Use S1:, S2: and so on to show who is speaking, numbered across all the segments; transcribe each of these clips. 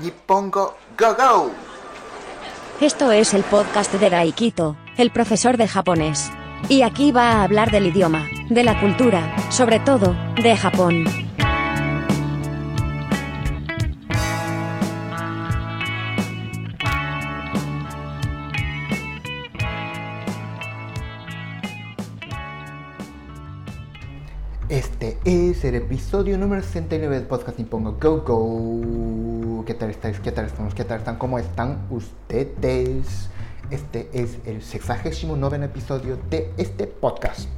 S1: Nippongo Go Go.
S2: Esto es el podcast de Daikito, el profesor de japonés. Y aquí va a hablar del idioma, de la cultura, sobre todo, de Japón.
S1: Es el episodio número 69 del podcast Nippongo Go Go. ¿Qué tal estáis? ¿Qué tal estamos? ¿Qué tal están? ¿Cómo están ustedes? Este es el 69 episodio de este podcast.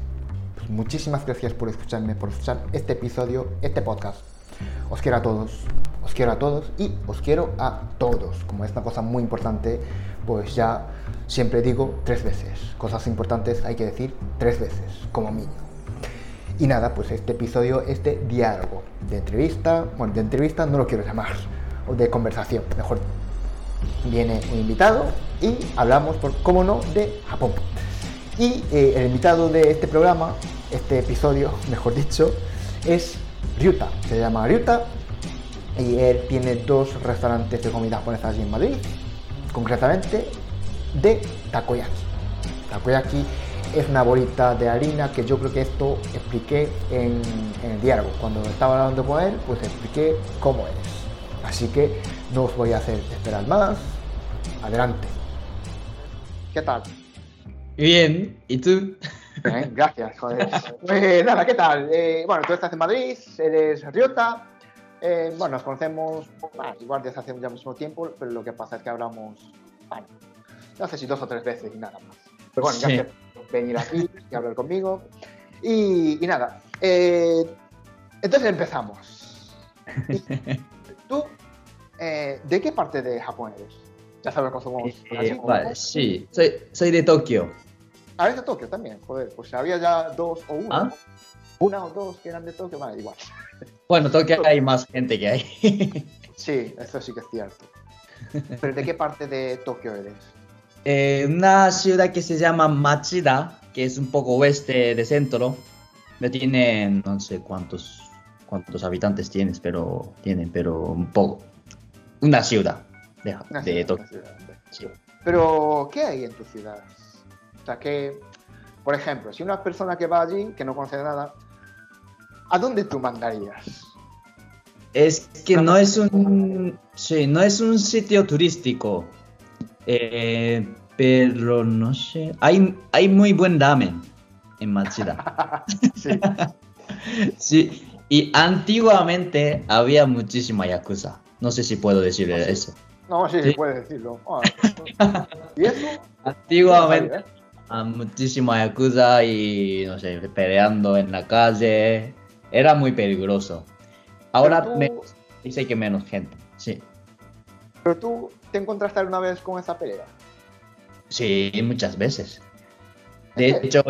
S1: Pues muchísimas gracias por escucharme, por escuchar este episodio, este podcast. Os quiero a todos, os quiero a todos y os quiero a todos. Como es una cosa muy importante, pues ya siempre digo tres veces. Cosas importantes hay que decir tres veces, como mínimo. Y nada, pues este episodio es de diálogo, de entrevista, bueno, de entrevista no lo quiero llamar, o de conversación, mejor. Viene un invitado y hablamos, por, cómo no, de Japón. Y eh, el invitado de este programa, este episodio, mejor dicho, es Ryuta. Se llama Ryuta y él tiene dos restaurantes de comida japonesa allí en Madrid, concretamente de takoyaki. Takoyaki es una bolita de harina que yo creo que esto expliqué en, en, el diálogo. Cuando estaba hablando con él, pues expliqué cómo es. Así que no os voy a hacer esperar más. Adelante. ¿Qué tal?
S3: Bien, ¿y tú?
S1: Bien, gracias, joder. Pues nada, ¿qué tal? Eh, bueno, tú estás en Madrid, eres Riota. Eh, bueno, nos conocemos bueno, igual desde hace ya mucho tiempo, pero lo que pasa es que hablamos, bueno, no sé si dos o tres veces y nada más. Pero bueno,
S3: Sí.
S1: gracias venir aquí y hablar conmigo. Y, y nada, eh, entonces empezamos. ¿Tú eh, de qué parte de Japón eres? Ya sabes cómo somos.
S3: Eh, vale, sí, soy, soy de Tokio.
S1: Ah, eres de Tokio también, joder. Pues había ya dos o uno.
S3: ¿Ah?
S1: Una o dos que eran de Tokio, vale, igual.
S3: Bueno, Tokio hay más gente que hay.
S1: Sí, eso sí que es cierto. Pero ¿de qué parte de Tokio eres?
S3: Eh, una ciudad que se llama Machida, que es un poco oeste de centro. No tiene, no sé cuántos, cuántos habitantes tienes, pero tienen, pero un poco. Una ciudad de,
S1: Una
S3: de
S1: ciudad,
S3: Tokio.
S1: ciudad.
S3: Sí.
S1: Pero, ¿qué hay en tu ciudad? O sea, que, por ejemplo, si una persona que va allí, que no conoce nada, ¿a dónde tú mandarías?
S3: Es que no es un, sí, no es un sitio turístico, eh, pero no sé, hay, hay muy buen ramen en Machida.
S1: sí.
S3: Sí, y antiguamente había muchísima yakuza. No sé si puedo decir
S1: Ah,
S3: eso.
S1: No, sí,
S3: Sí.
S1: puedes decirlo. Ah, ¿Y eso?
S3: Antiguamente
S1: ¿eh?
S3: muchísima yakuza y no sé, peleando en la calle. Era muy peligroso. Ahora
S1: tú-
S3: menos, dice que menos gente. Sí.
S1: Pero tú te encontraste alguna vez con esa pelea.
S3: Sí, muchas veces.
S1: ¿En
S3: De hecho,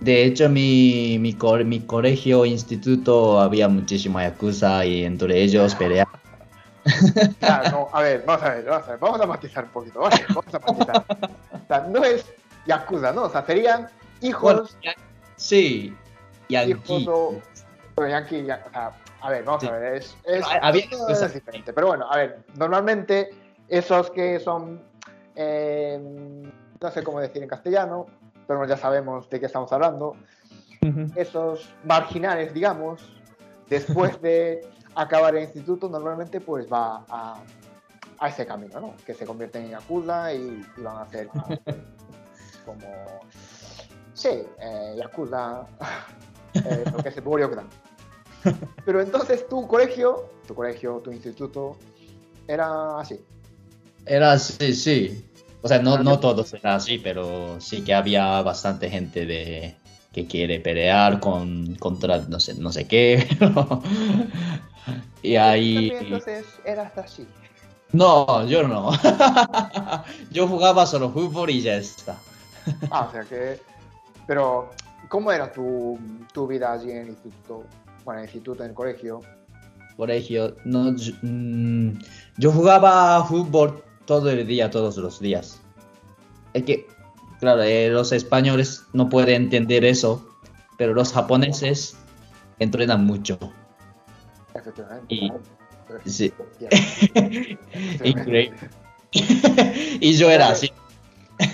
S3: de hecho mi, mi, co- mi colegio, instituto, había muchísima yakuza y entre ellos peleaban.
S1: Claro, no, a ver, vamos a ver, vamos a ver, vamos a matizar un poquito, ¿vale? Vamos a matizar. O sea, no es Yakuza, ¿no? O sea, serían hijos,
S3: Bueno, ya- sí,
S1: hijos
S3: yankee.
S1: o, o yankee, ya- o sea, a ver, vamos
S3: Sí.
S1: a ver, es, es,
S3: había
S1: es diferente. Pero bueno, a ver, normalmente esos que son, eh, no sé cómo decir en castellano, pero ya sabemos de qué estamos hablando, esos marginales, digamos, después de acabar el instituto, normalmente pues va a, a ese camino, ¿no? Que se convierten en Yakuza y, y van a hacer como, sí, eh, Yakuza, eh, lo que es el Boryokudan. Pero entonces tu colegio, tu colegio, tu instituto, era así.
S3: Era así, sí. O sea, no, no todos eran así, pero sí que había bastante gente de que quiere pelear con contra no sé, no sé qué. y ahí
S1: Entonces eras así.
S3: No, yo no. yo jugaba solo fútbol y ya está.
S1: Ah, o sea que. Pero, ¿cómo era tu, tu vida allí en el instituto? Bueno, en el instituto, en el colegio.
S3: Colegio, no, yo, mm, yo jugaba fútbol todo el día, todos los días. Es que, claro, eh, los españoles no pueden entender eso, pero los japoneses entrenan mucho.
S1: Efectivamente.
S3: Y Sí. Increíble. y yo era así.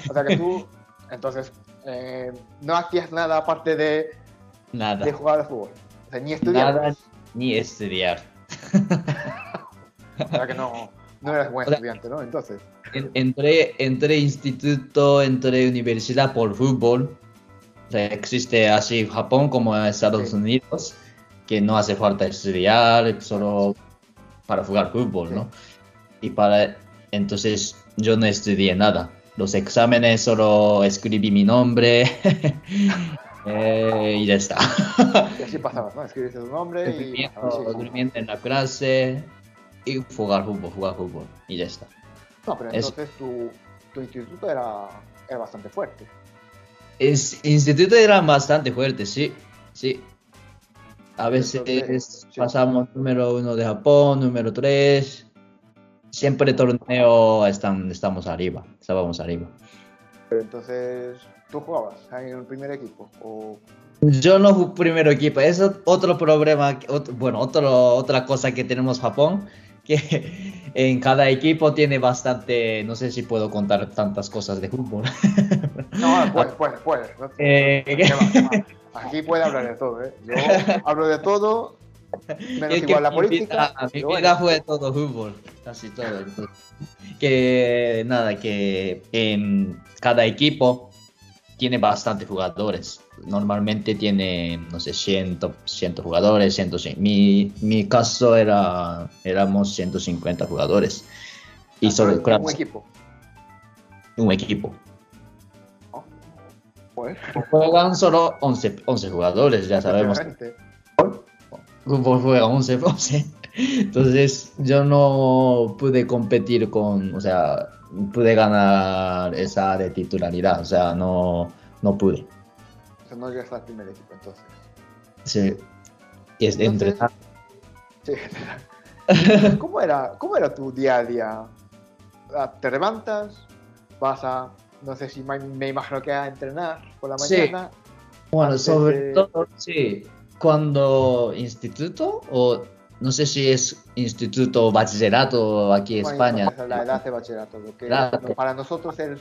S1: O sea que tú, entonces, eh, no hacías nada aparte de,
S3: Nada.
S1: de jugar al fútbol. O sea, ni estudiar.
S3: Nada ni estudiar.
S1: O sea que no, no eras buen
S3: O sea-
S1: estudiante, ¿no? Entonces.
S3: En- Entré, entré instituto, entré universidad por fútbol. O sea, existe así en Japón como en Estados
S1: Sí.
S3: Unidos, que no hace falta estudiar, solo para jugar fútbol, ¿no? Y para entonces yo no estudié nada. Los exámenes solo escribí mi nombre eh, y ya está.
S1: Y así pasabas, ¿no? Escribiste tu nombre
S3: durmiendo en la clase y jugar fútbol, jugar fútbol y ya está.
S1: No, pero entonces tu, tu instituto era, era bastante fuerte.
S3: Es, instituto era bastante fuerte, sí, sí. A veces
S1: Entonces, sí.
S3: pasamos número uno de Japón, número tres. Siempre torneo están, estamos arriba, estábamos arriba.
S1: Pero entonces, ¿tú jugabas en el primer equipo? O...
S3: Yo no fui primero equipo, es otro problema, bueno, otro, otra cosa que tenemos Japón, que en cada equipo tiene bastante, no sé si puedo contar tantas cosas de fútbol.
S1: No, puedes, puedes, puedes. No
S3: Eh,
S1: ¿Qué va, qué va? Aquí puede hablar de todo, ¿eh? Yo hablo de todo, menos igual la política.
S3: mi vida fue todo fútbol, casi todo. entonces. que nada, que en cada equipo tiene bastante jugadores. Normalmente tiene, no sé, 100, 100 jugadores, 150. Mi, mi caso era, éramos 150 jugadores. Y
S1: Ah,
S3: sobre
S1: Un equipo.
S3: un equipo.
S1: ¿no? Pues,
S3: Juegan solo 11, 11 jugadores, ya sabemos. fútbol juega 11 11. Entonces yo no pude competir con, o sea, pude ganar esa de titularidad, o sea, no, no pude.
S1: No llegas al primer equipo, entonces.
S3: Sí. Y es
S1: Entonces-
S3: entrenar.
S1: Sí. ¿Cómo era, ¿Cómo era tu día a día? Ah, ¿Te levantas? ¿Vas a.? No sé si me, imagino que a entrenar por la
S3: Sí.
S1: mañana.
S3: Bueno,
S1: antes
S3: sobre
S1: de-
S3: todo, sí, cuando instituto o no sé si es instituto o bachillerato aquí en
S1: Bueno,
S3: España.
S1: La edad de bachillerato. Porque no, para nosotros el,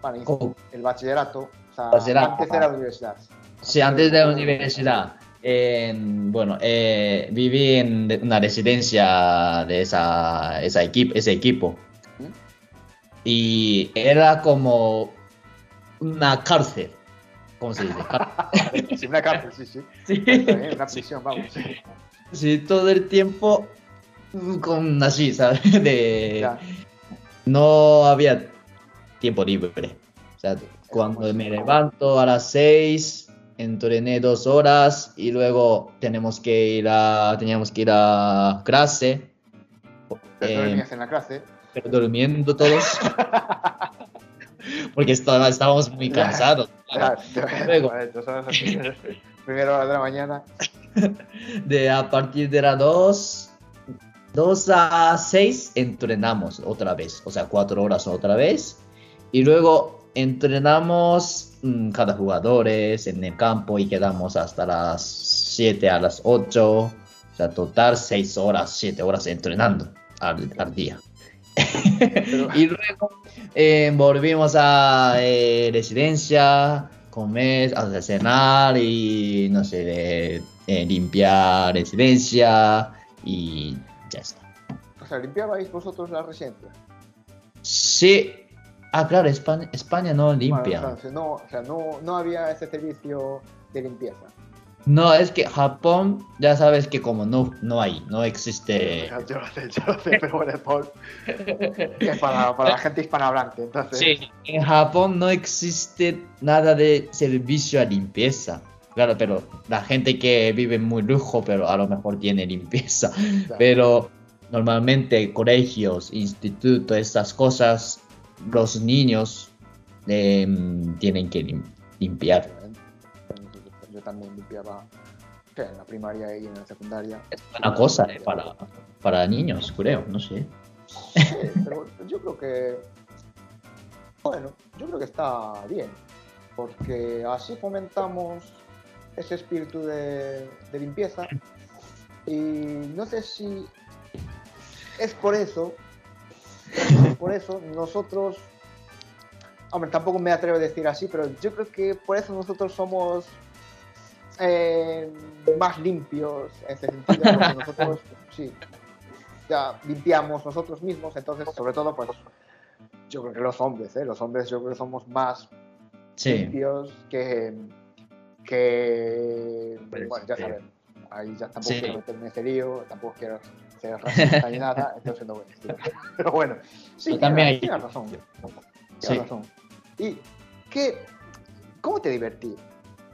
S1: para
S3: Como-
S1: el bachillerato, o sea,
S3: Bachillerato,
S1: antes era la universidad.
S3: Sí, antes de la universidad. en- bueno, eh, viví en de- una residencia de esa, esa equip- ese equipo. Y era como una cárcel. ¿Cómo se dice? Cárcel.
S1: Una cárcel, sí, sí.
S3: Sí.
S1: Bien, una prisión, vamos.
S3: Sí, todo el tiempo con así, ¿sabes? De,
S1: Ya.
S3: no había tiempo libre. O sea, cuando me levanto a las 6, entrené dos horas y luego tenemos que ir a, teníamos que ir a clase.
S1: Pero
S3: Eh,
S1: dormías en la clase.
S3: pero durmiendo todos. Porque estaba- estábamos muy cansados.
S1: Ya,
S3: Luego.
S1: Primera hora de la mañana.
S3: De a partir de las 2, 2 a 6 entrenamos otra vez, o sea, 4 horas otra vez. Y luego entrenamos mm, cada jugadores en el campo y quedamos hasta las 7 a las 8. O sea, total 6 horas, 7 horas entrenando al, al día.
S1: Pero-
S3: y luego eh, volvimos a eh, residencia, comer, a cenar y no sé, eh, limpiar residencia y ya está.
S1: O sea, ¿limpiabais vosotros la residencia?
S3: Sí, ah, claro, España, España no limpia.
S1: Bueno, entonces, no, o sea, no, no había ese servicio de limpieza.
S3: No, es que Japón, ya sabes que como no, no hay, no existe.
S1: Yo lo sé, yo lo sé, pero bueno, es, por- es para, para la gente hispanohablante. Entonces,
S3: Sí, en Japón no existe nada de servicio a limpieza. Claro, pero la gente que vive muy lujo, pero a lo mejor tiene limpieza. Pero normalmente colegios, institutos, estas cosas, los niños em, tienen que lim- limpiar.
S1: Yo también limpiaba en la primaria y en la secundaria.
S3: Es una cosa eh, para, para niños, creo, no sé.
S1: Sí, pero yo creo que. Bueno, yo creo que está bien. Porque así fomentamos ese espíritu de, de limpieza. Y no sé si es por eso, por eso nosotros, hombre, tampoco me atrevo a decir así, pero yo creo que por eso nosotros somos eh, más limpios en ese sentido, porque nosotros, sí, ya limpiamos nosotros mismos, entonces, sobre todo, pues, yo creo que los hombres, ¿eh? los hombres yo creo que somos más
S3: Sí,
S1: limpios que, que
S3: Pues,
S1: bueno, ya
S3: sí.
S1: Ahí ya tampoco
S3: Sí.
S1: quiero meterme en ese lío, tampoco quiero ser racista ni nada, entonces no voy a decir. Pero bueno, sí,
S3: también
S1: tienes,
S3: hay-
S1: tienes razón, tienes
S3: Sí.
S1: razón. ¿Y qué, cómo te divertías?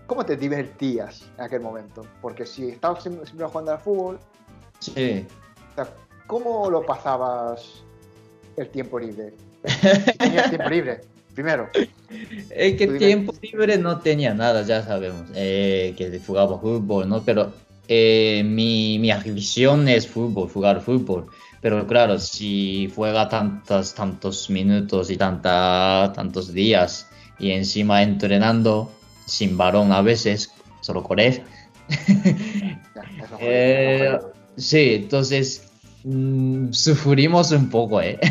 S1: ¿Cómo te divertías en aquel momento? Porque si estabas siempre, siempre jugando al fútbol,
S3: sí.
S1: o sea, ¿cómo lo pasabas el tiempo libre? Si tenías tiempo libre, primero.
S3: Es que tiempo libre no tenía nada, ya sabemos, eh, que jugaba fútbol, ¿no? Pero eh, mi, mi afición es fútbol, jugar fútbol. Pero claro, si juega tantos, tantos minutos y tanta, tantos días y encima entrenando sin balón a veces, solo correr, Eh, sí, entonces mm, sufrimos un poco, ¿eh?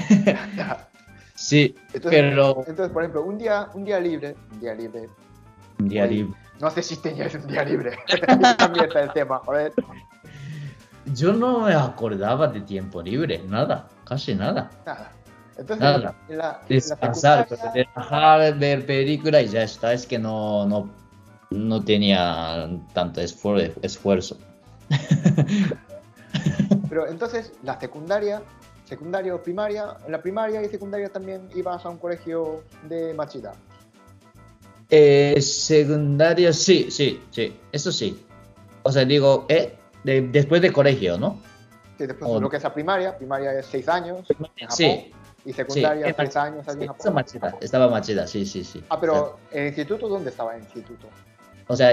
S3: Sí,
S1: Entonces,
S3: pero
S1: entonces, por ejemplo, un día, un día libre, un día libre,
S3: un día libre.
S1: No sé si tenías un día libre. También está el tema, joder.
S3: Yo no me acordaba de tiempo libre, nada, casi nada.
S1: Nada. Entonces,
S3: Nada.
S1: en la, en la
S3: Descansar,
S1: secundaria-
S3: relajar, ver película y ya está. Es que no, no, no tenía tanto esfuer- esfuerzo.
S1: Pero entonces, la secundaria, secundaria o primaria, en la primaria y secundaria también ibas a un colegio de Machida.
S3: Eh, secundario, sí, sí, sí, eso sí. O sea, digo, eh, de- después de colegio, ¿no?
S1: Sí, después
S3: O-
S1: lo que es la primaria, primaria es 6 años en Japón,
S3: Sí,
S1: y secundaria
S3: sí,
S1: 6 años
S3: sí,
S1: en Japón.
S3: Machida, estaba Machida, sí, sí, sí.
S1: Ah, pero ¿el instituto dónde estaba el instituto?
S3: O sea,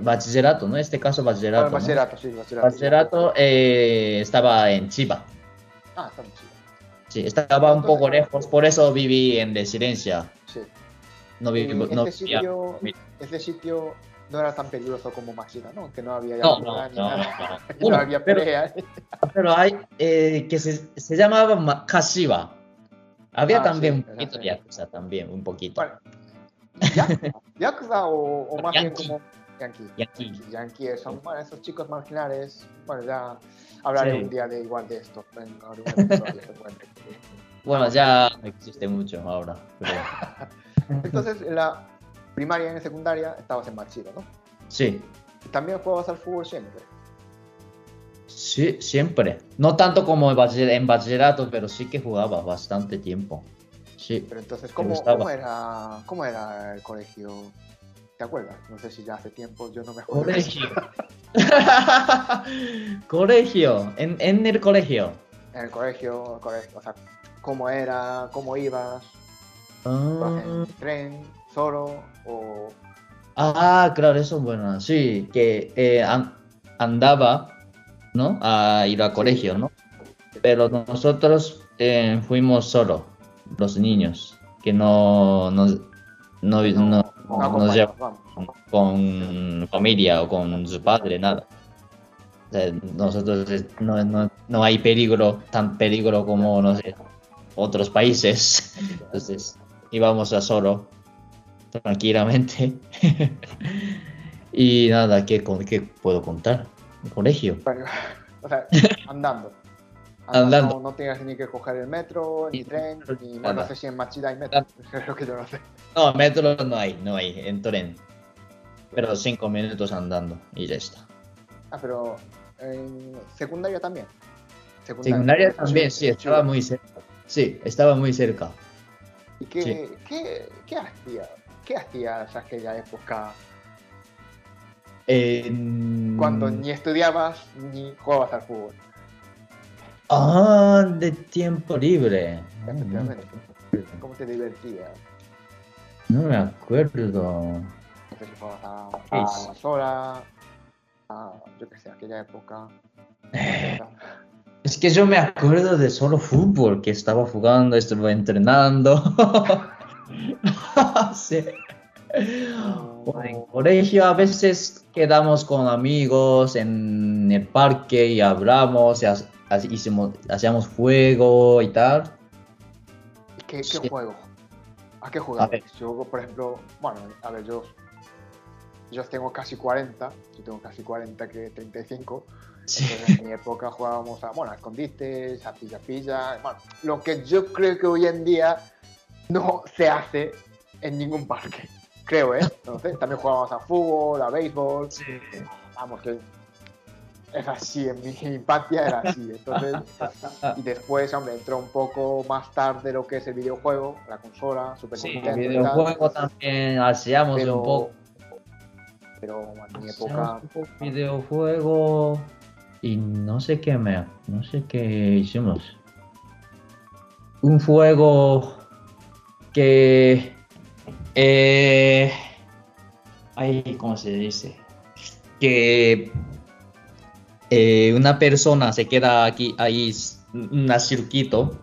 S3: bachillerato, ¿no? En este caso
S1: Ah,
S3: bachillerato. ¿no?
S1: bachillerato, sí, bachillerato.
S3: Bachillerato eh, estaba en Chiba.
S1: Ah, está muy chido.
S3: Sí, estaba un poco lejos, por eso viví en residencia.
S1: Sí.
S3: No
S1: Y
S3: viví, no
S1: ese,
S3: vivía-
S1: sitio,
S3: mi-
S1: ese sitio no era tan peligroso como Machida, ¿no? Que no había
S3: No, no,
S1: ni
S3: no,
S1: nada.
S3: no.
S1: No
S3: Bueno,
S1: había
S3: pero-
S1: peleas.
S3: Pero hay eh, que se, se llamaba Ma- Kashiwa. Había
S1: Ah,
S3: también
S1: sí,
S3: un poquito de Yakuza, también, un poquito.
S1: Bueno, ¿Yakuza? ¿Yakuza o, o más bien
S3: Yankee.
S1: como Yankee?
S3: Yankee.
S1: Yankee, son bueno, esos chicos marginales. Bueno, ya hablaré
S3: Sí.
S1: un día de igual de esto. Seguramente.
S3: Bueno, ya no existe mucho ahora. pero-
S1: Entonces, en la primaria y en secundaria estabas en Machida, ¿no?
S3: Sí,
S1: También jugabas al fútbol siempre.
S3: sí, siempre. No tanto como en bachiller- en bachillerato, pero sí que jugaba bastante tiempo. Sí.
S1: Pero entonces, ¿cómo, era, ¿cómo era el colegio? ¿Te acuerdas? No sé si ya hace tiempo, yo no me acuerdo.
S3: Colegio. colegio, en, en el colegio.
S1: En el colegio, el colegio, o sea, ¿cómo era? ¿Cómo ibas? ¿Ibas
S3: Ah,
S1: en tren, solo? ¿O
S3: Ah, claro, eso es bueno. Sí, que eh, an- andaba, ¿no? A ir al colegio, ¿no? Pero nosotros eh, fuimos solo, los niños, que no, no, no, no,
S1: no
S3: no
S1: acompañabas?
S3: llevan
S1: Vamos.
S3: con familia o con su padre, nada. O sea, nosotros no, no, no hay peligro, tan peligro como, no sé, otros países. Entonces íbamos a solo, tranquilamente. y nada, ¿qué, con- qué puedo contar? El colegio.
S1: O sea, andando.
S3: Andando.
S1: No, no ni que coger el metro, ni
S3: Ni-
S1: tren, ni bueno, no sé si en Machida hay metro, creo que yo no sé.
S3: No, metro no hay, no hay, en tren. Pero cinco minutos andando y ya está.
S1: Ah, pero en secundaria también.
S3: Secundaria también, sí, estaba muy cerca. Sí, estaba muy cerca.
S1: ¿Y qué,
S3: sí.
S1: qué, qué hacías? ¿Qué hacías aquella época cuando ni estudiabas ni jugabas al fútbol?
S3: Ah, de tiempo libre.
S1: Efectivamente. ¿Cómo te divertías?
S3: No me acuerdo.
S1: No sé si jugabas a, a sola, a, yo qué sé, aquella época.
S3: Es que yo me acuerdo de solo fútbol, que estaba jugando, estuve entrenando. sí. En colegio a veces quedamos con amigos en el parque y hablamos y ha- así hicimos, hacíamos juego y tal.
S1: ¿Qué, qué
S3: Sí.
S1: juego? ¿A qué
S3: A
S1: jugabas?
S3: ver.
S1: Yo, por ejemplo, bueno, a ver, yo, yo tengo casi 40, yo tengo casi 40 que 35.
S3: Sí.
S1: Entonces, en mi época jugábamos a, bueno, a escondites, a pilla-pilla. Bueno, lo que yo creo que hoy en día no se hace en ningún parque. Creo, ¿eh? Sé, también jugábamos a fútbol, a béisbol. Vamos, que es así, en mi infancia era así. Entonces, y después, hombre, entró un poco más tarde lo que es el videojuego, la consola, Super
S3: Sí,
S1: Nintendo. tal.
S3: videojuego también hacíamos un poco.
S1: pero en mi época,
S3: videojuego y no sé qué me, no sé qué hicimos. Un juego que eh, ay, ¿cómo se dice? Que eh, una persona se queda aquí ahí un circuito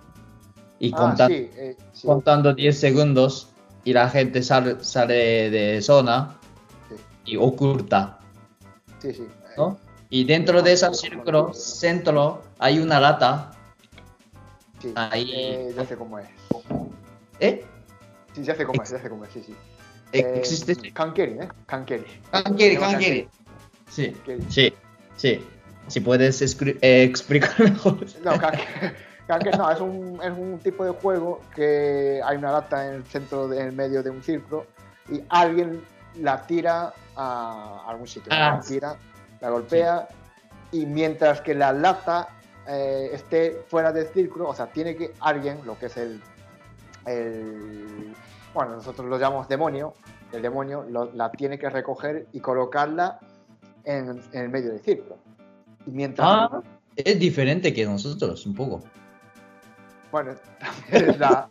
S3: y
S1: ah, sí, eh, sí,
S3: contando 10 segundos y la gente sale, sale de zona
S1: Sí.
S3: y oculta,
S1: sí, sí.
S3: ¿no? Y dentro de ese círculo, centro, hay una lata.
S1: Sí,
S3: Ahí.
S1: eh, ya sé cómo es.
S3: ¿Eh?
S1: Sí, ya sé cómo es, ya sé cómo es, sí, sí.
S3: Eh,
S1: Eh,
S3: ¿Existe?
S1: Kankeri, ¿eh? Kankeri.
S3: Kankeri, Kankeri. Sí, sí, sí. Si puedes eh, explicar mejor.
S1: No, Kankeri, Kankeri no, es un, es un tipo de juego que hay una lata en el centro, de- en el medio de un círculo y alguien la tira a algún sitio.
S3: Ah.
S1: La tira, la golpea y mientras que la lata eh, esté fuera del círculo, o sea, tiene que alguien, lo que es el, el bueno, nosotros lo llamamos demonio, el demonio lo- la tiene que recoger y colocarla en, en el medio del círculo. Y mientras
S3: Ah, es diferente que nosotros, un poco.
S1: Bueno, es la,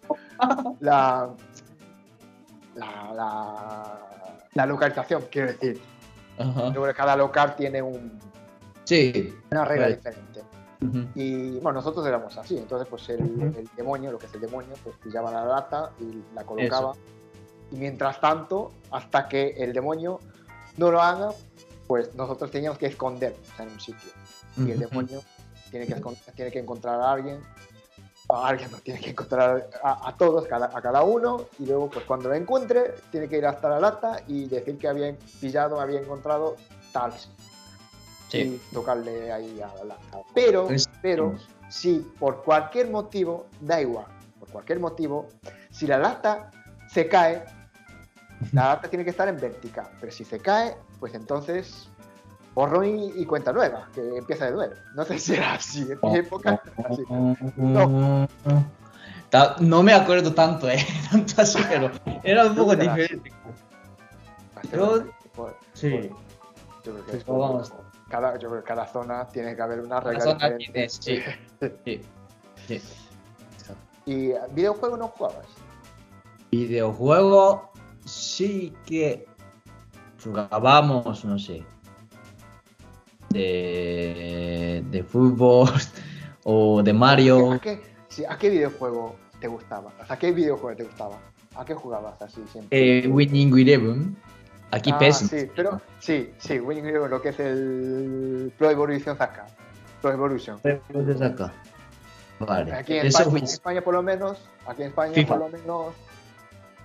S1: la, la, la, la localización, quiero decir.
S3: Ajá.
S1: Yo creo que cada local tiene un-
S3: Sí.
S1: una regla
S3: Right.
S1: diferente.
S3: Ujú.
S1: Y bueno, nosotros éramos así. Entonces, pues el,
S3: Ujú.
S1: el demonio, lo que es el demonio, pues pillaba la lata y la colocaba. Y mientras tanto, hasta que el demonio no lo haga, pues nosotros teníamos que escondernos en un sitio. y el demonio tiene que, tiene que encontrar a alguien, alguien no, tiene que encontrar a, a todos, cada, a cada uno, y luego pues cuando lo encuentre, tiene que ir hasta la lata y decir que había pillado, había encontrado tal,
S3: Sí.
S1: y tocarle ahí a la lata. Pero, pero, si por cualquier motivo, da igual, por cualquier motivo, si la lata se cae, la lata tiene que estar en vertical, pero si se cae, pues entonces borrón y, y cuenta nueva, que empieza de nuevo. No sé si era así, en mi época era así.
S3: No. No me acuerdo tanto, eh. Tanto así, pero era un poco diferente.
S1: Yo,
S3: Sí.
S1: yo creo que
S3: Pues
S1: es por-
S3: vamos.
S1: cada, yo creo que cada zona tiene que haber una
S3: La
S1: regla
S3: zona tiene, sí. sí. sí.
S1: ¿Y videojuego no jugabas?
S3: Videojuego, sí que jugábamos, no sé, de, de fútbol o de Mario.
S1: ¿A qué, sí, ¿A qué videojuego te gustaba? ¿A qué videojuego te gustaba? ¿A qué jugabas así siempre?
S3: Eh, Winning Eleven. Aquí
S1: Ah,
S3: PES.
S1: Sí, pero sí, sí, Winning Eleven, lo que es el Pro Evolution Soccer. Pro Evolution.
S3: Entonces acá. Vale.
S1: Aquí en España, en
S3: es
S1: España por lo menos, aquí en España
S3: FIFA.
S1: por lo menos.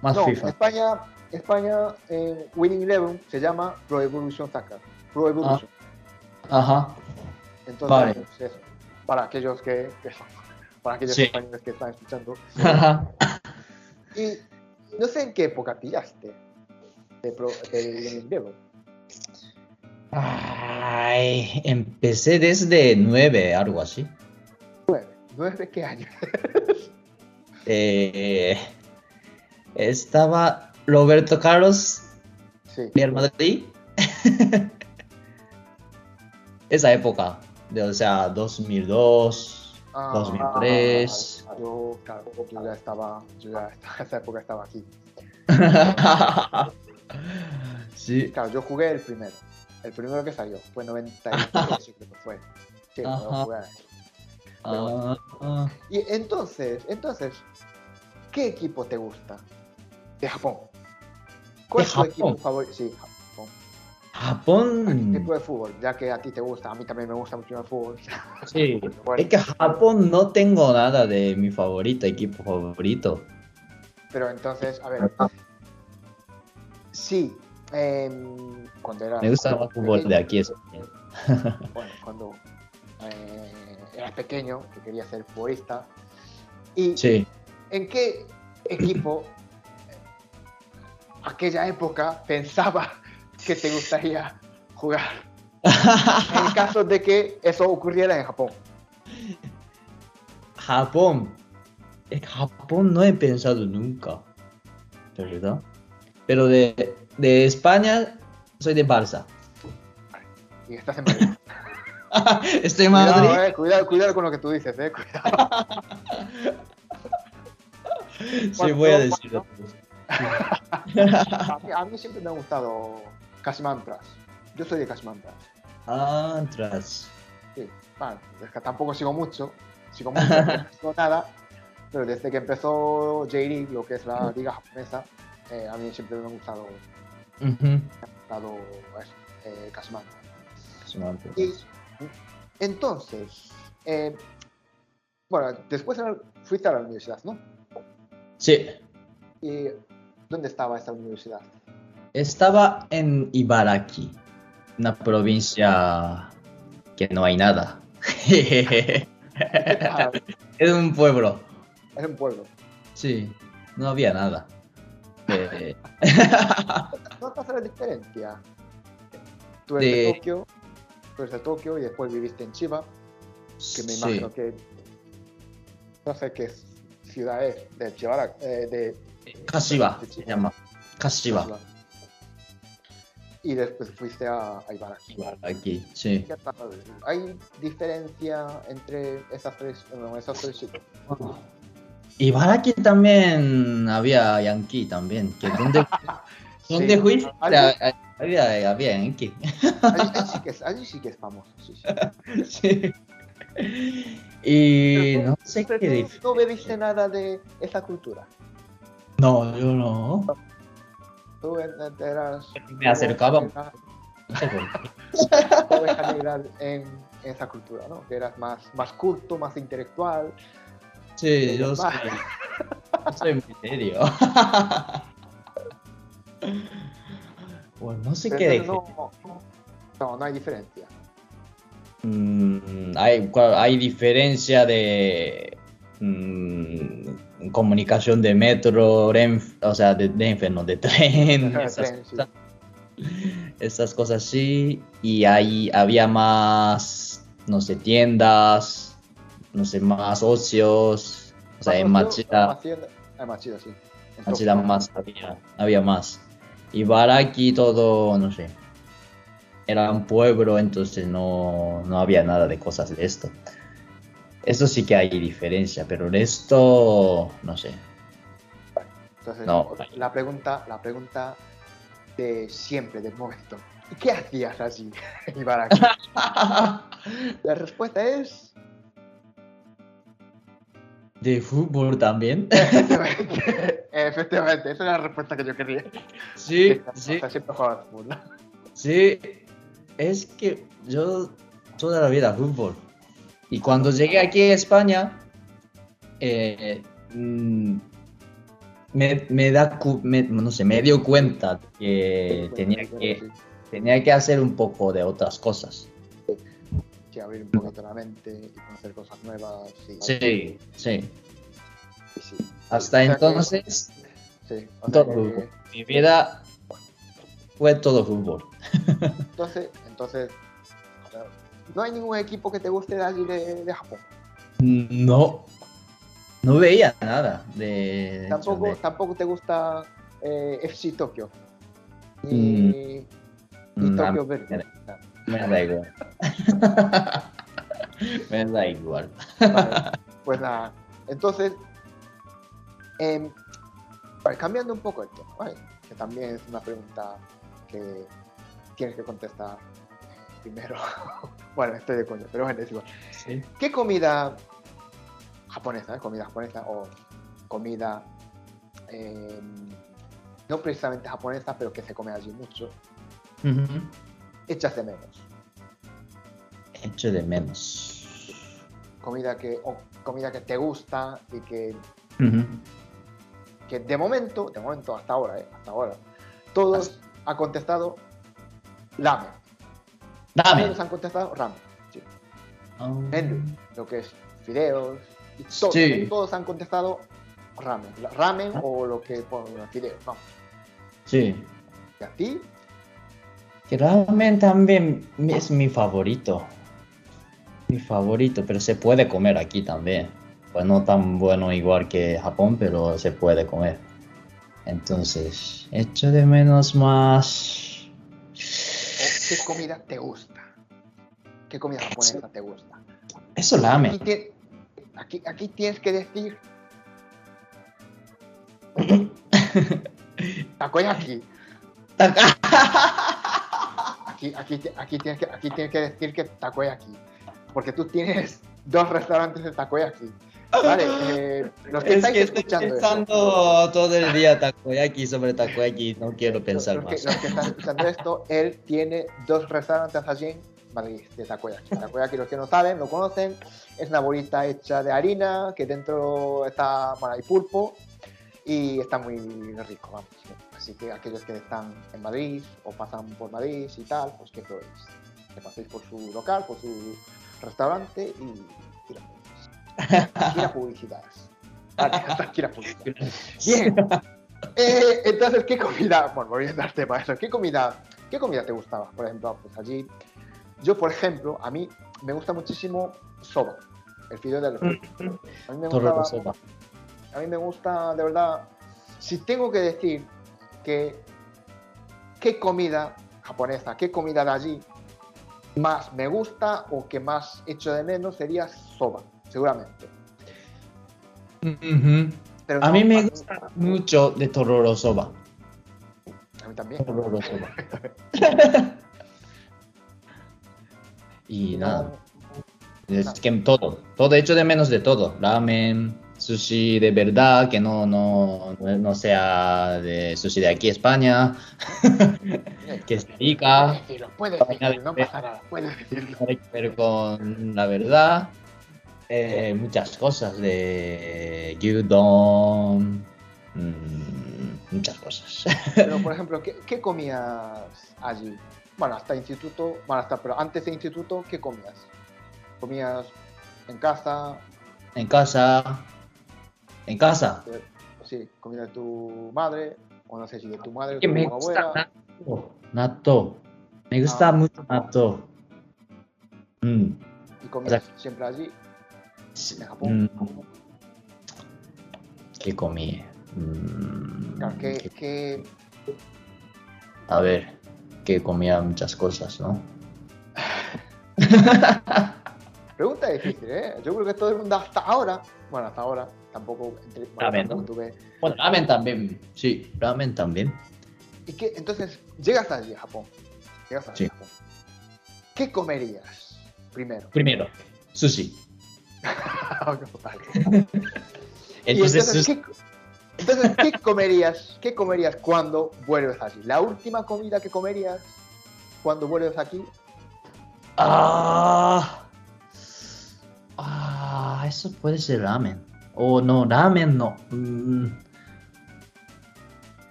S3: más
S1: no,
S3: FIFA.
S1: España, España en Winning Eleven se llama Pro Evolution Soccer. Pro Evolution.
S3: Ajá.
S1: Entonces,
S3: vale.
S1: pues, eso, para aquellos que, que- para aquellos
S3: Sí.
S1: españoles que están escuchando.
S3: Ajá.
S1: Y no sé en qué época pillaste de, Pro, de Winning Eleven.
S3: Ay, empecé desde 9, algo así.
S1: ¿Nueve qué año?
S3: Eh, estaba Roberto Carlos,
S1: Sí.
S3: Real Madrid. Esa época, de, o sea, 2002,
S1: Ah,
S3: 2003.
S1: ah, yo, claro, yo ya estaba, yo ya estaba, esa época estaba aquí.
S3: sí.
S1: Claro, yo jugué el primero. El primero que salió fue 93, creo que fue. Sí,
S3: Ajá.
S1: jugué.
S3: Ah, ah.
S1: Y entonces, entonces, ¿qué equipo te gusta? De Japón. ¿Cuál
S3: ¿De
S1: es tu equipo favorito? Sí, Japón.
S3: Japón.
S1: tipo de fútbol? Ya que a ti te gusta, a mí también me gusta mucho el fútbol.
S3: Sí.
S1: Bueno.
S3: Es que Japón no tengo nada de mi favorito, equipo favorito.
S1: Pero entonces, a ver. Sí, em, cuando era.
S3: Me gusta más fútbol de aquí. Es...
S1: Bueno, cuando eh, eras pequeño, que quería ser futbolista. ¿Y
S3: Sí.
S1: en qué equipo, eh, aquella época, pensaba que te gustaría jugar? En caso de que eso ocurriera en Japón.
S3: Japón. Que Japón no he pensado nunca. ¿Verdad? Pero de, de España soy de Barça.
S1: Y estás en Madrid.
S3: Estoy en Madrid.
S1: Cuidado, eh, cuidado, cuidado con lo que tú dices, eh, cuidado.
S3: Sí, voy a
S1: mí, a mí siempre me ha gustado Casimantras. Yo soy de Casimantras.
S3: Ah, tras.
S1: Sí, bueno, es que tampoco sigo mucho, sigo mucho, no sigo nada, pero desde que empezó J-League, lo que es la liga japonesa, eh, a mí siempre me ha gustado,
S3: Ujú.
S1: me ha gustado eso, eh, Casimantras. Y entonces, eh, bueno, después fuiste a la universidad, ¿no?
S3: Sí.
S1: ¿Y dónde estaba esta universidad?
S3: Estaba en Ibaraki, una provincia que no hay nada. Es un pueblo.
S1: es un pueblo.
S3: Sí, no había nada. Eh,
S1: ¿Notas la diferencia? Tú eres de,
S3: De-
S1: Tokio, tú eres de Tokio y después viviste en Chiba, que me
S3: sí.
S1: imagino que no sé qué ciudad es, de Chibara, eh, de
S3: Kashiwa
S1: de
S3: se
S1: Chiba.
S3: llama. Kashiwa.
S1: Chiba. Y después fuiste a, a Ibaraki.
S3: Ibaraki, sí.
S1: ¿Hay diferencia entre esas tres, no, esos tres sitios?
S3: Ibaraki también había Yankee también. Que ¿Dónde, ¿dónde
S1: Sí.
S3: fuiste?
S1: Allí-
S3: Había, había Yankee.
S1: Allí, sí que es, allí sí que es famoso. Sí, sí.
S3: Y
S1: Pero
S3: no sé qué
S1: no bebiste nada de esa cultura.
S3: No, yo no.
S1: Tú eras.
S3: Me acercaba.
S1: en, esa cultura, ¿no? Que eras más, más culto, más intelectual.
S3: Sí, yo soy, yo soy muy serio. Bueno, no sé
S1: Pero
S3: qué
S1: no, no, no hay diferencia.
S3: Mm, hay, hay diferencia de mm, comunicación de metro, Renf- o sea, de Renfe, no, de tren,
S1: Ajá,
S3: esas,
S1: tren, sí.
S3: cosas, esas cosas sí. Y ahí había más, no sé, tiendas, no sé, más ocios. O sea, en Machida,
S1: Ah, Machida, sí. En
S3: Machida más había, había más. Ibaraki todo, no sé. Era un pueblo, entonces no, no había nada de cosas de esto. Esto sí que hay diferencia, pero el resto, no sé.
S1: Entonces,
S3: No.
S1: la pregunta, la pregunta de siempre, del momento. ¿Y qué hacías allí en Ibaraki? La respuesta es.
S3: De fútbol también.
S1: Efectivamente, efectivamente, esa es la respuesta que yo quería.
S3: Sí, sí,
S1: siempre jugaba fútbol,
S3: sí. Es que yo toda la vida fútbol. Y cuando llegué aquí a España, eh, mm, me, me da, me- no sé, me dio cuenta que tenía que, tenía que hacer un poco de otras cosas.
S1: Sí, abrir un poquito la mente y conocer cosas nuevas. Sí,
S3: Sí, sí.
S1: sí, sí.
S3: Hasta
S1: O sea que-
S3: entonces,
S1: sí, o sea
S3: todo
S1: que-.
S3: Mi vida fue todo fútbol.
S1: entonces, entonces, no hay ningún equipo que te guste de allí de, de Japón.
S3: No, no veía nada de,
S1: Tampoco,
S3: de-
S1: tampoco te gusta eh, FC Tokio. Ni
S3: Mm,
S1: Tokio
S3: mí
S1: Verde.
S3: me da igual. me da igual.
S1: Vale, pues nada. Entonces, em, cambiando un poco el tema, ¿vale? que también es una pregunta que tienes que contestar primero. Bueno, estoy de coño, pero bueno, es igual.
S3: Sí.
S1: ¿Qué comida japonesa, eh? comida japonesa o comida em, no precisamente japonesa, pero que se come allí mucho? echas de menos?
S3: Echo de menos.
S1: Comida que, o comida que te gusta y que, que de momento, de momento hasta ahora, ¿eh? hasta ahora, todos han contestado ramen. Han contestado ramen. sí.
S3: Ah.
S1: Lo que es fideos, y
S3: Sí.
S1: todos han contestado ramen. Ramen o lo que ponen fideos, no.
S3: Sí.
S1: ¿Y a ti?
S3: Que ramen también es mi favorito. Mi favorito, pero se puede comer aquí también. Pues no tan bueno igual que Japón, pero se puede comer. Entonces, echo de menos más.
S1: ¿O ¿Qué comida te gusta? ¿Qué comida japonesa te gusta?
S3: Eso
S1: Aquí,
S3: ramen.
S1: tie- aquí, aquí tienes que decir takoyaki. Aquí, aquí, aquí, tienes que, aquí tienes que decir que takoyaki. Porque tú tienes dos restaurantes de takoyaki. Vale, eh, los que estáis escuchando esto,
S3: todo el día takoyaki sobre takoyaki, no quiero
S1: los, los que, los que están escuchando esto, él tiene dos restaurantes allí en Madrid de takoyaki. Takoyaki, los que no saben, lo conocen, es una bolita hecha de harina que dentro está, bueno, hay pulpo y está muy rico, vamos. Así que aquellos que están en Madrid o pasan por Madrid y tal, pues que probéis. Que paséis por su local, por su restaurante y, y lo probéis. Aquí la publicidad. Vale, hasta aquí la publicidad. Bien. Eh, entonces, ¿qué comida? Bueno, volviendo al tema eso, ¿qué comida, ¿qué comida te gustaba? Por ejemplo, pues allí, yo por ejemplo, a mí me gusta muchísimo soba, el fideo del A mí me
S3: soba.
S1: a mí me gusta, de verdad, si tengo que decir que qué comida japonesa, qué comida de allí más me gusta o que más echo de menos sería soba, seguramente. Pero
S3: A
S1: no,
S3: mí me gusta mucho de Tororo Soba.
S1: A mí también.
S3: Tororo Soba. y nada, es que todo, todo hecho de menos de todo. Ramen, sushi de verdad, que no, no, no sea de sushi de aquí España, que es rica,
S1: Puedes decirlo, puedes decirlo, no pasa nada, puedes decirlo.
S3: ver con la verdad. Eh, muchas cosas de gyudon, mm, muchas cosas.
S1: Pero, por ejemplo, ¿qué, qué comías allí? Bueno, hasta instituto, bueno, hasta, pero antes de instituto, ¿qué comías? ¿Comías en casa?
S3: en casa, en casa.
S1: Eh, Sí, comida de tu madre, o no sé si de tu madre o
S3: que
S1: tu
S3: me
S1: abuela.
S3: gusta natto. Natto. Me gusta
S1: Ah.
S3: mucho natto. Mm,
S1: Y comías siempre allí. Japón.
S3: mm. ¿Qué comí? Mm,
S1: Claro, ¿qué,
S3: ¿qué-
S1: qué-
S3: A ver, que comía muchas cosas, ¿no?
S1: Pregunta difícil, ¿eh? Yo creo que todo el mundo hasta ahora, bueno, hasta ahora, tampoco, entre- bueno,
S3: Ramen, ¿no?
S1: tuve-
S3: Bueno, ramen también. Sí, ramen también.
S1: ¿Y qué? Entonces, llegas allí a Japón. Llegas allí
S3: Sí.
S1: a Japón. ¿Qué comerías primero?
S3: Primero, sushi. Entonces,
S1: entonces, ¿qué, entonces, ¿qué comerías? ¿Qué comerías cuando vuelves allí? La última comida que comerías cuando vuelves aquí.
S3: Ah, ah, eso puede ser ramen. O no, ramen no. Mm.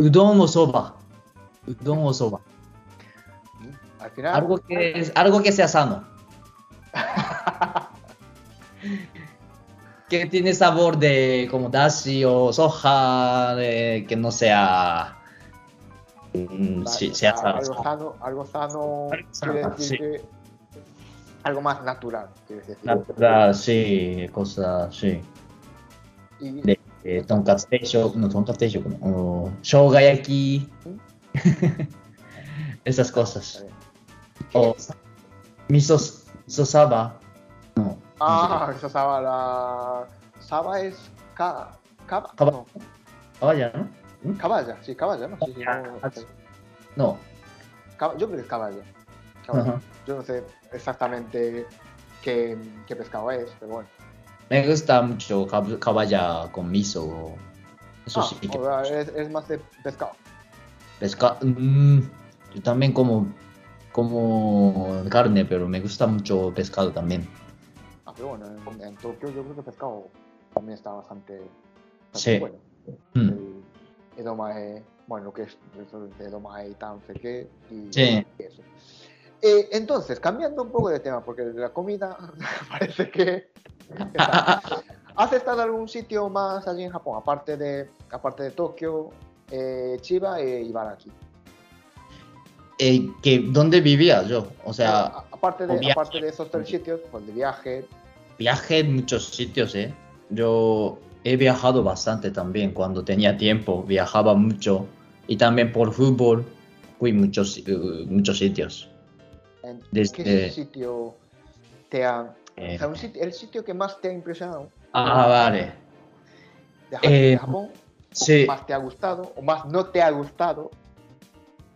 S3: Udon o soba. Udon o soba.
S1: Al final,
S3: Algo que, algo que sea sano. que tiene sabor de como dashi o soja, de- que no sea... mm, sí, sea
S1: algo sano, algo sano,
S3: Algo sano,
S1: quiere decir
S3: sí.
S1: que algo más natural, quieres decir.
S3: Natural, sí, cosas, sí.
S1: Y,
S3: de eh, tonkatsu teishoku, no, tonkatsu teishoku, no, o shogayaki, esas cosas. O miso, miso saba, no,
S1: ah, eso Saba, la Saba es ca, caba,
S3: Caba-
S1: no,
S3: caballa, ¿no?
S1: caballa, sí, caballa, ¿no? Sí, sí, no, yo creo que es caballa. Yo no sé exactamente qué, qué pescado es, pero bueno.
S3: me gusta mucho cab- caballa con miso, eso
S1: Ah,
S3: sí que
S1: o sea, es, es más de pescado.
S3: pesca, mm, yo también como como carne, pero me gusta mucho pescado también.
S1: Pero bueno, en, en Tokio yo creo que pescado también está bastante, bastante
S3: Sí.
S1: bueno.
S3: Mm.
S1: El edomae, bueno, lo que es de edomae y tan sé qué, y
S3: Sí.
S1: y eso. Eh, entonces, cambiando un poco de tema, porque la comida parece que... ¿Has estado en algún sitio más allí en Japón, aparte de, aparte de Tokio, eh, Chiba e Ibaraki?
S3: Eh, que, ¿Dónde vivía yo? O sea,
S1: aparte, de, aparte de esos tres sitios, pues de viaje,
S3: viajé en muchos sitios, ¿eh? Yo he viajado bastante también cuando tenía tiempo, viajaba mucho y también por fútbol fui muchos, eh, muchos sitios.
S1: ¿en
S3: Desde-
S1: qué sitio te ha...
S3: Eh,
S1: o sea, el sitio que más te ha impresionado
S3: ah, vale.
S1: de Japón,
S3: Eh, Sí,
S1: más te ha gustado o más no te ha gustado.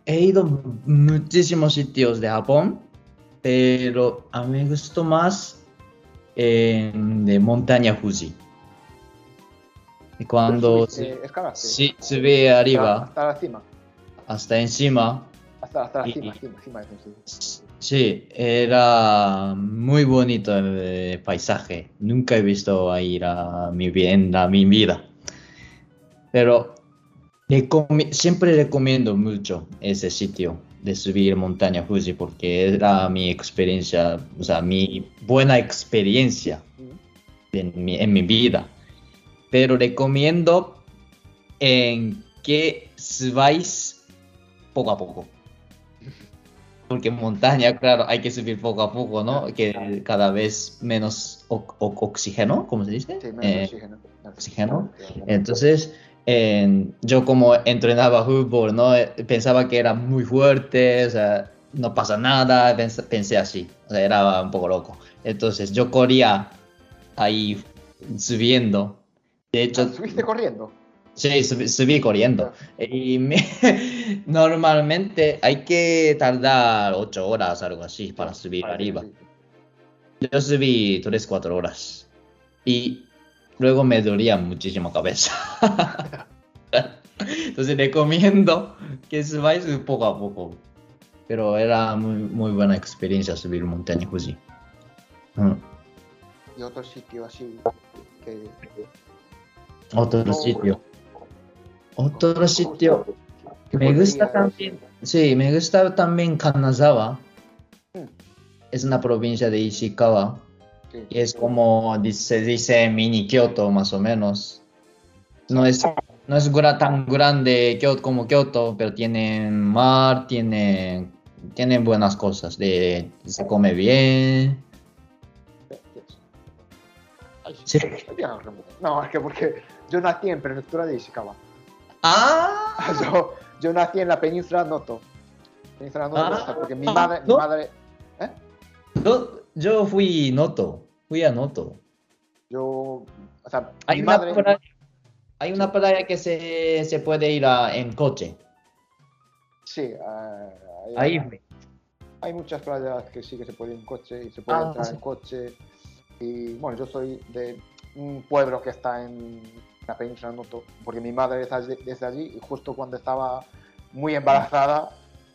S3: he ido muchísimos sitios de Japón, pero a mí me gustó más eh, de montaña Fuji. Y cuando se-
S1: escalaste
S3: sí, subí arriba,
S1: hasta, hasta la cima,
S3: hasta encima,
S1: hasta, hasta la cima, cima, cima, cima, sí.
S3: Era muy bonito el eh, paisaje. Nunca he visto ahí a mi, en la- mi vida. Pero siempre recomiendo mucho ese sitio de subir montaña Fuji porque era mi experiencia, o sea, mi buena experiencia en mi, en mi vida. Pero recomiendo en que subáis poco a poco. Porque montaña, claro, hay que subir poco a poco, ¿no? Que cada vez menos oxígeno, ¿cómo se dice?
S1: Sí, menos
S3: Eh,
S1: oxígeno.
S3: oxígeno. Entonces, yo como entrenaba fútbol, ¿no? Eh, Pensaba que era muy fuerte, o sea, no pasa nada, pens- pensé así, o sea, era un poco loco. Entonces, yo corría ahí subiendo. De hecho,
S1: Ah, ¿Subiste corriendo?
S3: sí, subí, subí corriendo. Y me- normalmente hay que tardar 8 horas, algo así, para subir arriba. Yo subí 3, 4 horas. Y luego me dolía muchísimo cabeza. Entonces recomiendo que subáis poco a poco. Pero era muy, muy buena experiencia subir montaña Fuji. Mm.
S1: Y otro sitio así que...
S3: Otro
S1: No,
S3: sitio. Otro sitio. Me gusta también. Sí, me gusta también Kanazawa.
S1: Mm.
S3: Es una provincia de Ishikawa.
S1: Sí.
S3: Y es como se dice mini Kyoto más o menos. No es, no es tan grande como Kyoto, pero tiene mar, tiene, tiene buenas cosas. De, se come bien. Sí.
S1: No, es que porque yo nací en prefectura de Ishikawa.
S3: ¡Ah!
S1: Yo, yo nací en la península Noto. Península Noto,
S3: Ah,
S1: porque mi madre, mi madre, ¿eh?
S3: Yo, yo fui Noto. Fui a Noto.
S1: yo, o sea,
S3: Hay
S1: mi
S3: una,
S1: madre,
S3: playa, hay una playa que se, se puede ir a- en coche.
S1: sí, eh,
S3: Ahí
S1: hay, hay muchas playas que sí que se puede ir en coche y se puede
S3: Ah,
S1: entrar
S3: sí.
S1: en coche. Y bueno, yo soy de un pueblo que está en la península Noto, porque mi madre es allí- es de allí y justo cuando estaba muy embarazada,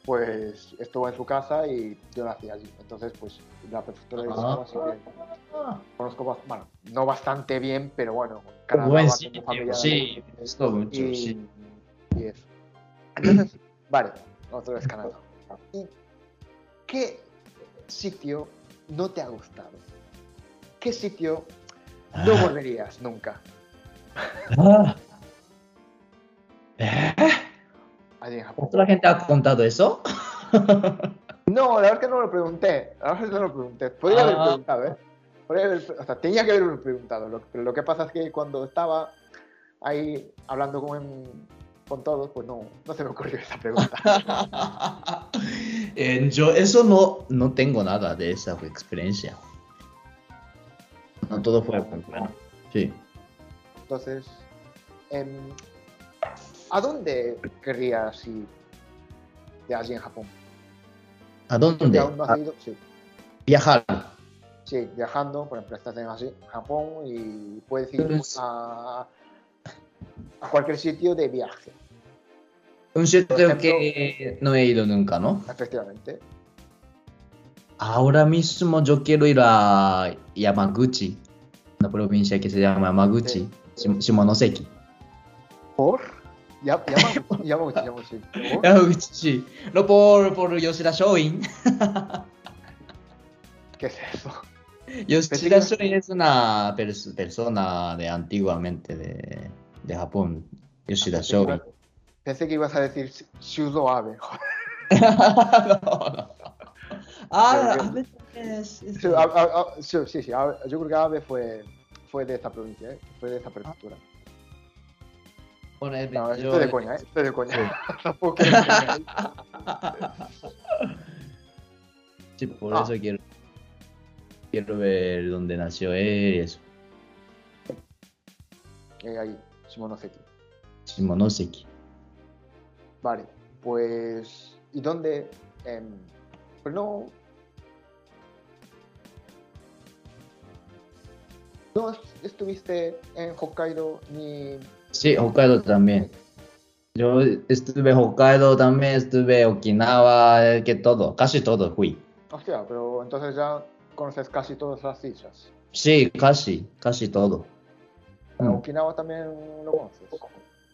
S1: pues estuvo en su casa y yo nací allí. Entonces, pues la prefectura de. Ishikawa sí que conozco, bueno, no bastante bien, pero bueno, Canadá
S3: Buen sitio,
S1: familia
S3: sí, gustó mucho,
S1: y,
S3: sí.
S1: y eso. Entonces, vale, otra vez Canadá. ¿Y qué sitio no te ha gustado? ¿Qué sitio no
S3: Ah.
S1: volverías nunca?
S3: Ah. ¿Eh?
S1: Allí en Japón.
S3: ¿Otra gente ha contado eso?
S1: No, la verdad es que no lo pregunté. La verdad es que no lo pregunté. Podría haber
S3: Ah.
S1: preguntado, ¿eh? Podría haber- o sea, tenía que haberlo preguntado. Lo, pero lo que pasa es que cuando estaba ahí hablando con, con todos, pues no, no se me ocurrió esa pregunta.
S3: Eh, yo eso no, no tengo nada de esa experiencia. No todo fue bueno. Sí.
S1: Entonces, em, ¿a dónde querrías ir de allí en Japón?
S3: ¿A
S1: ¿Que
S3: dónde?
S1: aún no has
S3: A
S1: ido? Sí.
S3: viajar.
S1: Sí, viajando, por ejemplo, estás en Japón y puedes ir a, a cualquier sitio de viaje,
S3: Un sitio
S1: ejemplo-
S3: que no he ido nunca, ¿no?
S1: efectivamente.
S3: ahora mismo yo quiero ir a Yamaguchi, una provincia que se llama Yamaguchi, Shim- Shimonoseki.
S1: ¿Por? Ya, Yamaguchi, Yamaguchi, Yamaguchi. ¿Por?
S3: Yamaguchi, sí. No por, por Yoshida Shoin.
S1: ¿Qué es eso?
S3: Yoshida Shoin es una pers- persona de antiguamente de, de Japón. Yoshida Shoin.
S1: Pensé que ibas a decir Shuzo Abe.
S3: no, no. Ah,
S1: Pero
S3: a veces es- es-
S1: Sí, sí, sí, Abe- yo creo que Abe fue, fue de esta provincia, ¿eh? fue de esta prefectura.
S3: Bueno,
S1: No,
S3: yo-
S1: estoy de coña, ¿eh? estoy de coña. Tampoco
S3: Sí, por
S1: Ah.
S3: eso quiero, quiero ver dónde nació él y eso.
S1: eh, ahí, Shimonoseki.
S3: Shimonoseki.
S1: Vale, pues. ¿Y dónde? Em, pues no. No est- estuviste en Hokkaido ni.
S3: Sí, Hokkaido también. Yo estuve Hokkaido también, estuve Okinawa, eh, que todo, casi todo fui.
S1: Hostia, pero entonces ya conoces casi todas las islas.
S3: Sí, casi, casi todo. Mm.
S1: Okinawa también lo conoces.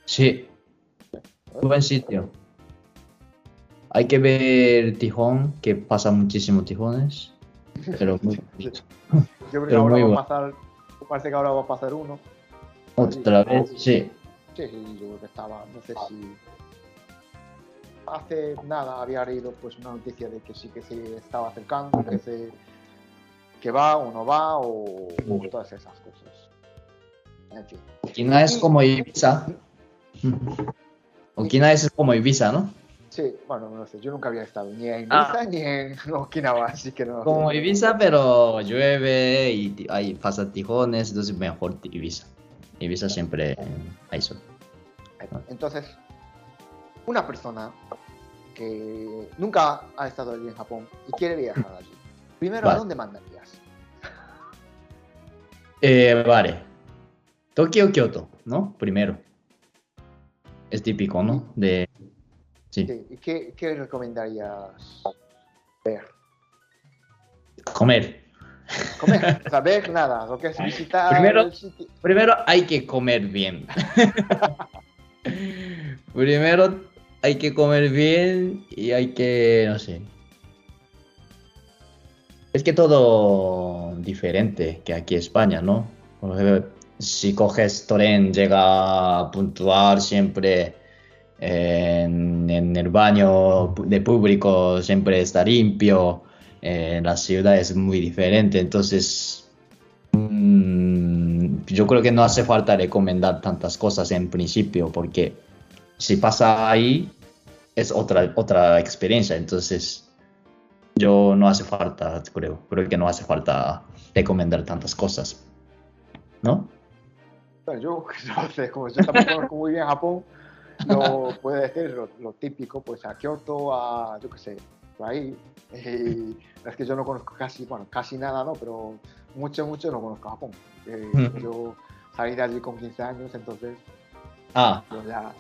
S3: Sí, buen sitio. Hay que ver Tijón, que pasa muchísimos tijones, pero muy.
S1: Yo creo que ahora va a pasar. Parece que ahora va a pasar uno.
S3: Otra vez, sí.
S1: Sí, sí, yo creo que estaba, no sé si hace nada había leído pues una noticia de que sí que se estaba acercando, que se que va o no va o, o todas esas cosas. En fin.
S3: Okinawa es como Ibiza. Okinawa es como Ibiza, ¿no?
S1: Sí, bueno, no sé, yo nunca había estado ni en
S3: Ah.
S1: Ibiza ni en Okinawa, así que no.
S3: Como Ibiza, pero llueve y hay pasa tijones, entonces mejor Ibiza. Ibiza siempre sol.
S1: Entonces, una persona que nunca ha estado allí en Japón y quiere viajar allí, primero, ¿a dónde mandarías?
S3: Eh, vale. Tokio, Kyoto, ¿no? Primero. Es típico, ¿no? De... Sí.
S1: Sí, ¿Y qué, qué recomendarías ver?
S3: Comer.
S1: Comer, ver nada, lo que es visitar
S3: Primero-
S1: el sitio.
S3: Primero hay que comer bien. Primero hay que comer bien y hay que, no sé. Es que todo diferente que aquí en España, ¿no? Si coges tren, llega a puntuar siempre en, en el baño de público, siempre está limpio. Eh, la ciudad es muy diferente, entonces Mm, yo creo que no hace falta recomendar tantas cosas en principio, porque si pasa ahí es otra, otra experiencia. Entonces, yo no hace falta, creo, creo que no hace falta recomendar tantas cosas. ¿No?
S1: Yo no como yo tampoco conozco muy bien Japón, lo puedo decir lo, típico, pues a Kioto, a yo qué sé, por ahí. Es que yo no conozco casi, bueno, casi nada, ¿no? Pero mucho, mucho no conozco Japón. Eh, yo salí de allí con 15 años, entonces
S3: Ah.
S1: yo ya,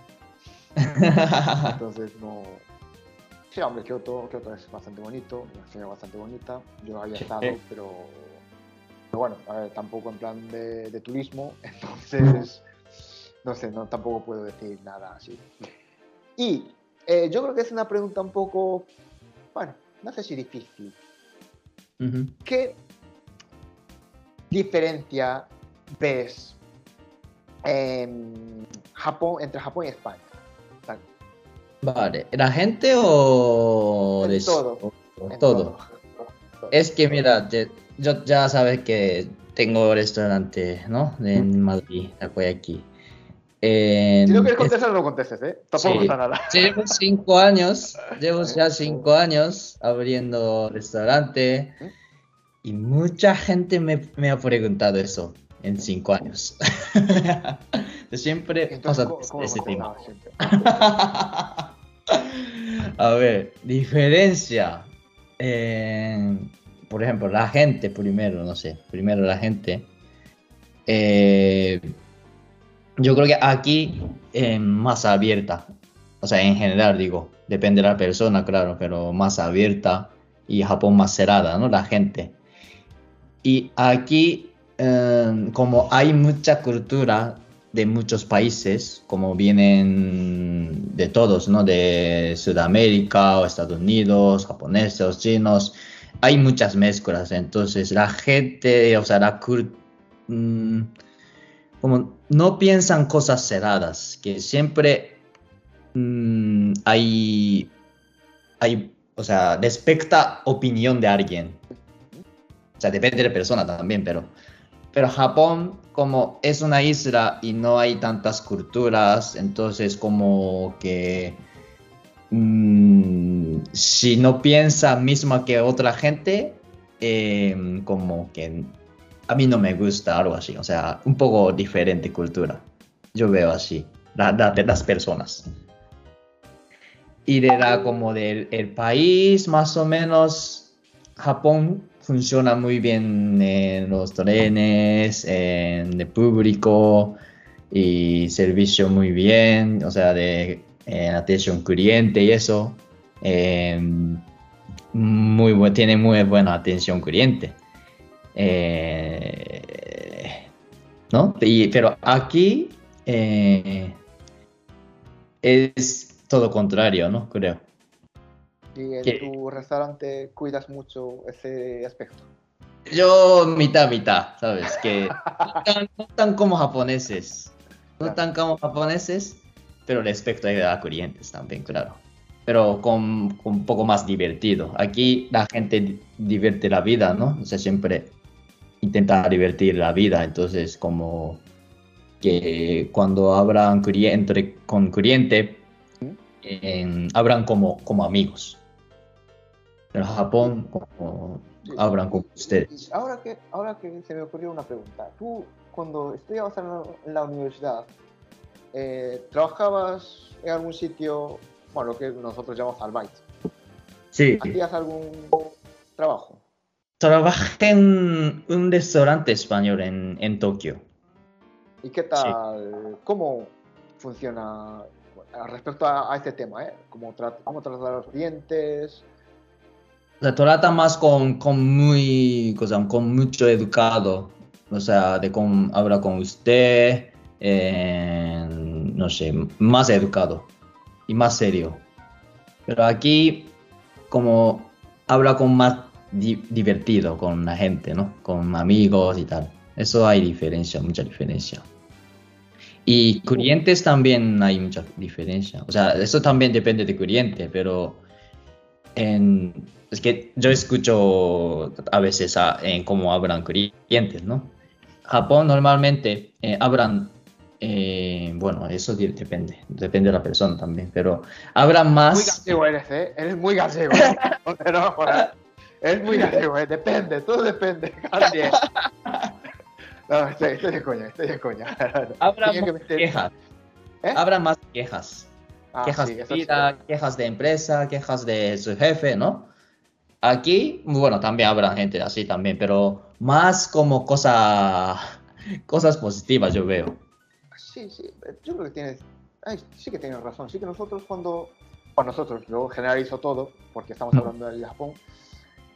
S1: entonces no... Sí, hombre, Kioto, Kioto es bastante bonito, una ciudad bastante bonita. Yo había estado, pero, pero bueno, a ver, tampoco en plan de, de turismo, entonces no sé, no, tampoco puedo decir nada así. Y eh, yo creo que es una pregunta un poco, bueno, no sé si difícil. ¿Qué diferencia ves en Japón, entre Japón y España?
S3: Vale, ¿la gente o
S1: En
S3: de-
S1: todo,
S3: o-
S1: en
S3: todo? Es que mira, te- yo ya sabes que tengo restaurante, ¿no? En Madrid, aquí.
S1: Si no quieres contestar, no contestes, ¿eh? Tampoco
S3: Sí.
S1: pasa nada.
S3: Llevo cinco años, llevo ya cinco años abriendo restaurante y mucha gente me, me ha preguntado eso en cinco años. Siempre
S1: Entonces,
S3: pasa
S1: ¿cómo, cómo
S3: ese tema. A ver, diferencia. Eh, por ejemplo, la gente primero, no sé, primero la gente. Eh, yo creo que aquí es más abierta. O sea, en general digo, depende de la persona, claro, pero más abierta y Japón más cerrada, ¿no? La gente. Y aquí, eh, como hay mucha cultura de muchos países, como vienen de todos, ¿no? De Sudamérica o Estados Unidos, japoneses, chinos, hay muchas mezclas. Entonces la gente, o sea, la mm, como no piensan cosas cerradas, que siempre mm, hay, hay, o sea, respecta opinión de alguien. O sea, depende de la persona también, pero, pero Japón, como es una isla y no hay tantas culturas, entonces como que mm, si no piensa misma que otra gente, em, como que a mí no me gusta algo así, o sea, un poco diferente cultura. Yo veo así, la, las personas. Y de la como del el país, más o menos, Japón funciona muy bien en los trenes, en el público y servicio muy bien, o sea, de atención cliente y eso. Em, muy tiene muy buena atención cliente. Eh, ¿No? pero aquí eh, es todo contrario, ¿no? Creo.
S1: Y en tu restaurante cuidas mucho ese aspecto.
S3: Yo mitad, mitad, ¿sabes? Que no tan, como japoneses. No tan como japoneses, pero respecto a clientes también, claro. Pero con, con, un poco más divertido. Aquí la gente divierte la vida, ¿no? O sea, siempre intenta divertir la vida. Entonces, como que cuando hablan entre, con cliente, hablan como, como amigos. Pero Japón, como hablan con ustedes.
S1: Ahora que, ahora que se me ocurrió una pregunta. Tú, cuando estudiabas en la, universidad, eh, ¿trabajabas en algún sitio, bueno, lo que nosotros llamamos albait?
S3: Sí.
S1: ¿Hacías algún trabajo?
S3: Trabajé en un restaurante español en, en Tokio.
S1: ¿Y qué tal? ¿Cómo funciona respecto a, este tema? Eh? ¿Cómo, ¿Cómo tratar a los clientes?
S3: Se trata más con, con muy, con mucho educado. O sea, de cómo habla con usted, eh, no sé, más educado y más serio. Pero aquí, como habla con más divertido con la gente, ¿no? Con amigos y tal. Eso hay diferencia, mucha diferencia. Y clientes también hay mucha diferencia. O sea, eso también depende de cliente, pero en, es que yo escucho a veces en cómo hablan clientes, ¿no? Japón normalmente eh, hablan, eh, bueno, eso depende, depende de la persona también, pero hablan más...
S1: Muy gallego eres, ¿eh? Eres muy gallego. no, es muy gallego, ¿eh? depende, todo depende. no, estoy, estoy, de coña, estoy de coña.
S3: Habrá más quejas. ¿Eh? Habrá más quejas. Ah, quejas de vida, quejas de empresa, quejas de su jefe, ¿no? Aquí, bueno, también habrá gente así también, pero más como cosa, cosas positivas yo veo.
S1: Sí, sí, yo creo que tienes, sí que tienes razón. Sí que nosotros cuando, bueno, nosotros, yo generalizo todo, porque estamos mm. hablando del Japón,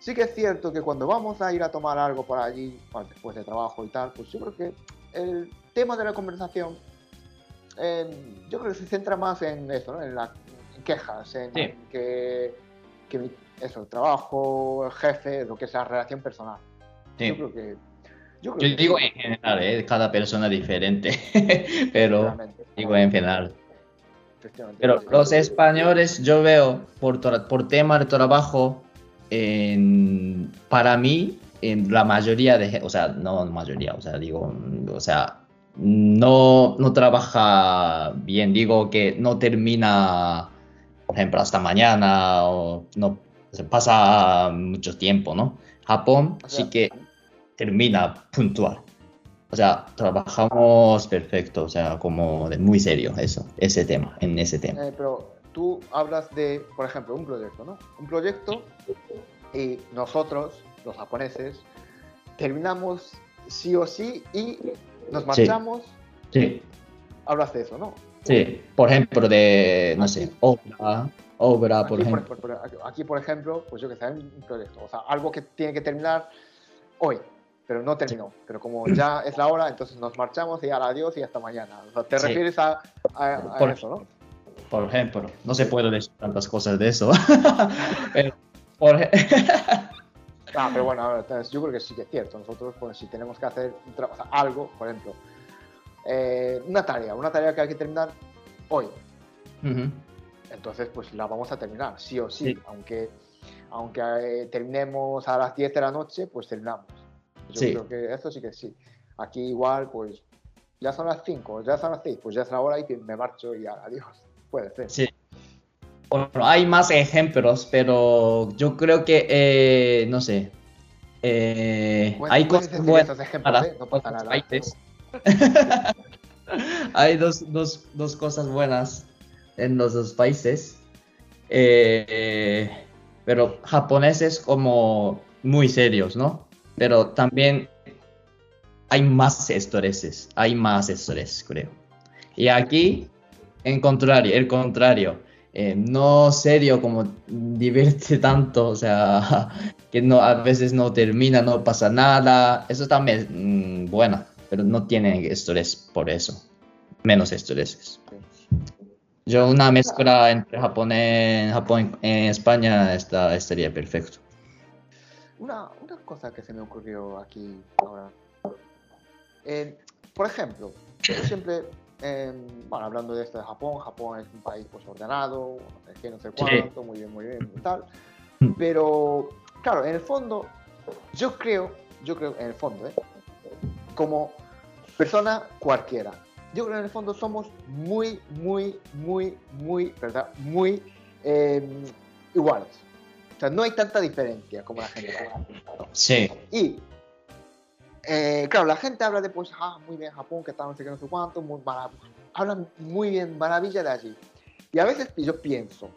S1: Sí que es cierto que cuando vamos a ir a tomar algo por allí, después de trabajo y tal, pues yo creo que el tema de la conversación, em, yo creo que se centra más en eso, ¿no? en las quejas, en, que, que, eso, el trabajo, el jefe, lo que sea, relación personal. Yo creo que...
S3: Yo, digo en general, ¿eh? cada persona diferente, pero digo en general. Pero los españoles, yo veo por, por tema de trabajo, para mí, en la mayoría de, o sea, no mayoría, o sea, digo, o sea, no, no trabaja bien, digo que no termina, por ejemplo, hasta mañana o no se pasa mucho tiempo, ¿no? Japón sí que termina puntual. O sea, trabajamos perfecto, o sea, como de muy serio eso, ese tema, en ese tema.
S1: Eh, pero tú hablas de, por ejemplo, un proyecto, ¿no? Un proyecto y nosotros, los japoneses, terminamos sí o sí y nos marchamos.
S3: Sí.
S1: Hablas de eso, ¿no?
S3: Sí, por ejemplo, de, no sé, obra, obra, por ejemplo.
S1: por, por- aquí, por ejemplo, pues yo que sé, un proyecto, o sea, algo que tiene que terminar hoy, pero no terminó. Pero como ya es la hora, entonces nos marchamos y al adiós y hasta mañana. O sea, te
S3: Sí.
S1: refieres a, a- a
S3: Por-
S1: eso, ¿no?
S3: Por ejemplo, no se puede decir tantas cosas de eso. Pero, por ej-
S1: Ah, pero bueno, entonces, yo creo que sí que es cierto. Nosotros, pues, si tenemos que hacer o sea, algo, por ejemplo, eh, una tarea, una tarea que hay que terminar hoy, entonces, pues la vamos a terminar, sí o sí.
S3: Sí.
S1: Aunque, aunque eh, terminemos a las 10 de la noche, pues terminamos. Yo
S3: Sí.
S1: creo que eso sí que sí. Aquí igual, pues ya son las 5, ya son las 6, pues ya es la hora y me marcho y adiós. Puede ser.
S3: Sí. Bueno, hay más ejemplos, pero yo creo que, eh, no sé, eh, hay cosas buenas
S1: ejemplos,
S3: para
S1: ¿eh? No pasa nada.
S3: países. hay dos, dos, dos cosas buenas en los dos países, eh, pero japoneses como muy serios, ¿no? Pero también hay más estreses, hay más estrés, creo. Y aquí, en contrario, el contrario, eh, no serio como divierte tanto, o sea, que no, a veces no termina, no pasa nada, eso también mm, buena, pero no tiene estrés por eso, menos estreses. Yo una mezcla entre japonés, Japón en España está, estaría perfecto.
S1: Una, una cosa que se me ocurrió aquí ahora. Eh, por ejemplo, yo siempre, eh, bueno, hablando de esto de Japón, Japón es un país pues ordenado, sé qué, no sé
S3: Sí.
S1: cuánto, muy bien, muy bien, y tal.
S3: Mm.
S1: Pero, claro, en el fondo, yo creo, yo creo, en el fondo, ¿eh? como persona cualquiera, yo creo que en el fondo somos muy, muy, muy, muy, ¿verdad? Muy eh, iguales. O sea, no hay tanta diferencia como la gente.
S3: Sí,
S1: Y, eh, claro, la gente habla de, pues, ah, muy bien Japón, que está no sé qué, no sé cuánto, muy marav- hablan muy bien, maravilla de allí. Y a veces yo pienso,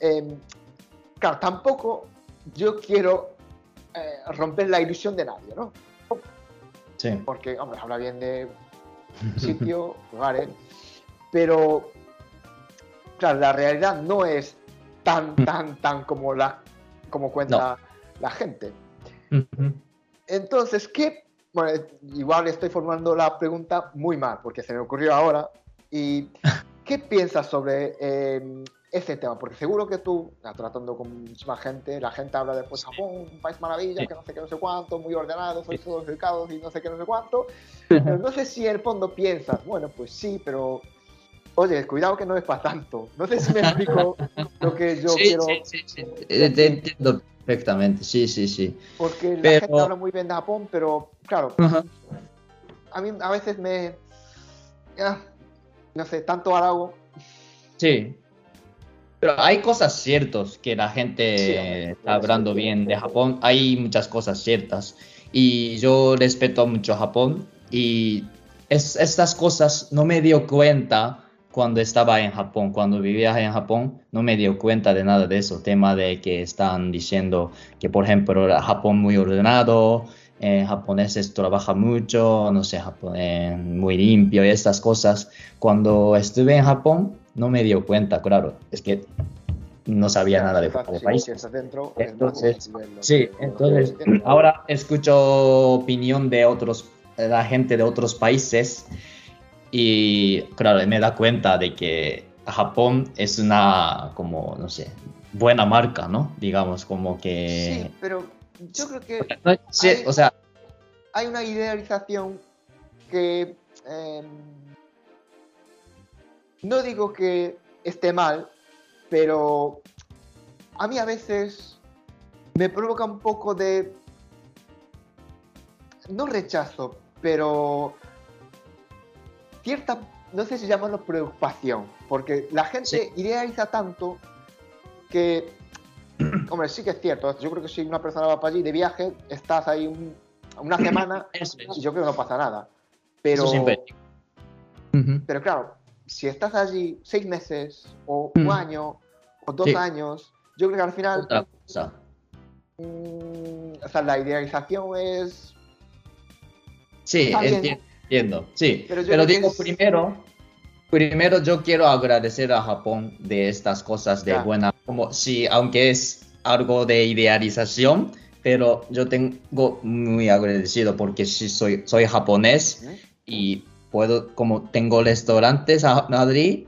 S1: em, claro, tampoco yo quiero eh, romper la ilusión de nadie, ¿no?
S3: sí.
S1: Porque, hombre, habla bien de sitio, lugares, pero, claro, la realidad no es tan, tan, tan como, la, como cuenta la gente.
S3: Ujú.
S1: Entonces, ¿qué? Bueno, igual estoy formulando la pregunta muy mal, porque se me ocurrió ahora. ¿Y qué piensas sobre eh, ese tema? Porque seguro que tú, tratando con muchísima gente, la gente habla de pues, Japón, un país maravilla,
S3: Sí.
S1: que no sé qué, no sé cuánto, muy ordenado, sois todos educados y no sé qué, no sé cuánto. Pero no sé si en el fondo piensas, bueno, pues sí, pero... Oye, cuidado que no es para tanto. No sé si me explico lo que yo
S3: sí,
S1: quiero...
S3: sí, sí, sí. Te entiendo perfectamente, sí, sí, sí.
S1: Porque la gente habla muy bien de Japón, pero claro, a mí a veces me. ah, no sé, tanto halago.
S3: Sí. Pero hay cosas ciertas que la gente
S1: Sí,
S3: está hablando bien de Japón. Hay muchas cosas ciertas. Y yo respeto mucho a Japón. Y es, estas cosas no me dio cuenta cuando estaba en Japón. Cuando vivía en Japón, no me dio cuenta de nada de eso. Tema de que están diciendo que, por ejemplo, Japón muy ordenado. Eh, japoneses trabajan mucho, no sé, Japón eh, muy limpio y estas cosas. Cuando estuve en Japón, no me dio cuenta, claro, es que no sabía nada de, de país.
S1: si dentro,
S3: Entonces, sí, entonces ahora escucho opinión de otros, la gente de otros países y claro, me da cuenta de que Japón es una, como, no sé, buena marca, ¿no? Digamos, como que...
S1: Sí, pero yo creo que
S3: No, sí,
S1: hay-
S3: o sea,
S1: hay una idealización que. eh, no digo que esté mal, pero a mí a veces me provoca un poco de. No rechazo, pero. Cierta. No sé si llamarlo preocupación, porque la gente
S3: Sí.
S1: idealiza tanto que. Hombre, sí que es cierto. Yo creo que si una persona va para allí de viaje, estás ahí un- una semana
S3: es.
S1: y yo creo que no pasa nada. Pero, pero claro, si estás allí seis meses, o un
S3: Mm.
S1: año, o dos
S3: Sí.
S1: años, yo creo que al final,
S3: Otra cosa.
S1: mm, o sea, la idealización es...
S3: Sí,
S1: Está bien.
S3: enti- entiendo. Sí,
S1: Pero yo
S3: digo
S1: es-
S3: primero, primero yo quiero agradecer a Japón de estas cosas de
S1: Ya.
S3: buena, como si, aunque es algo de idealización, pero yo tengo muy agradecido porque sí soy, soy japonés y puedo, como tengo restaurantes a Madrid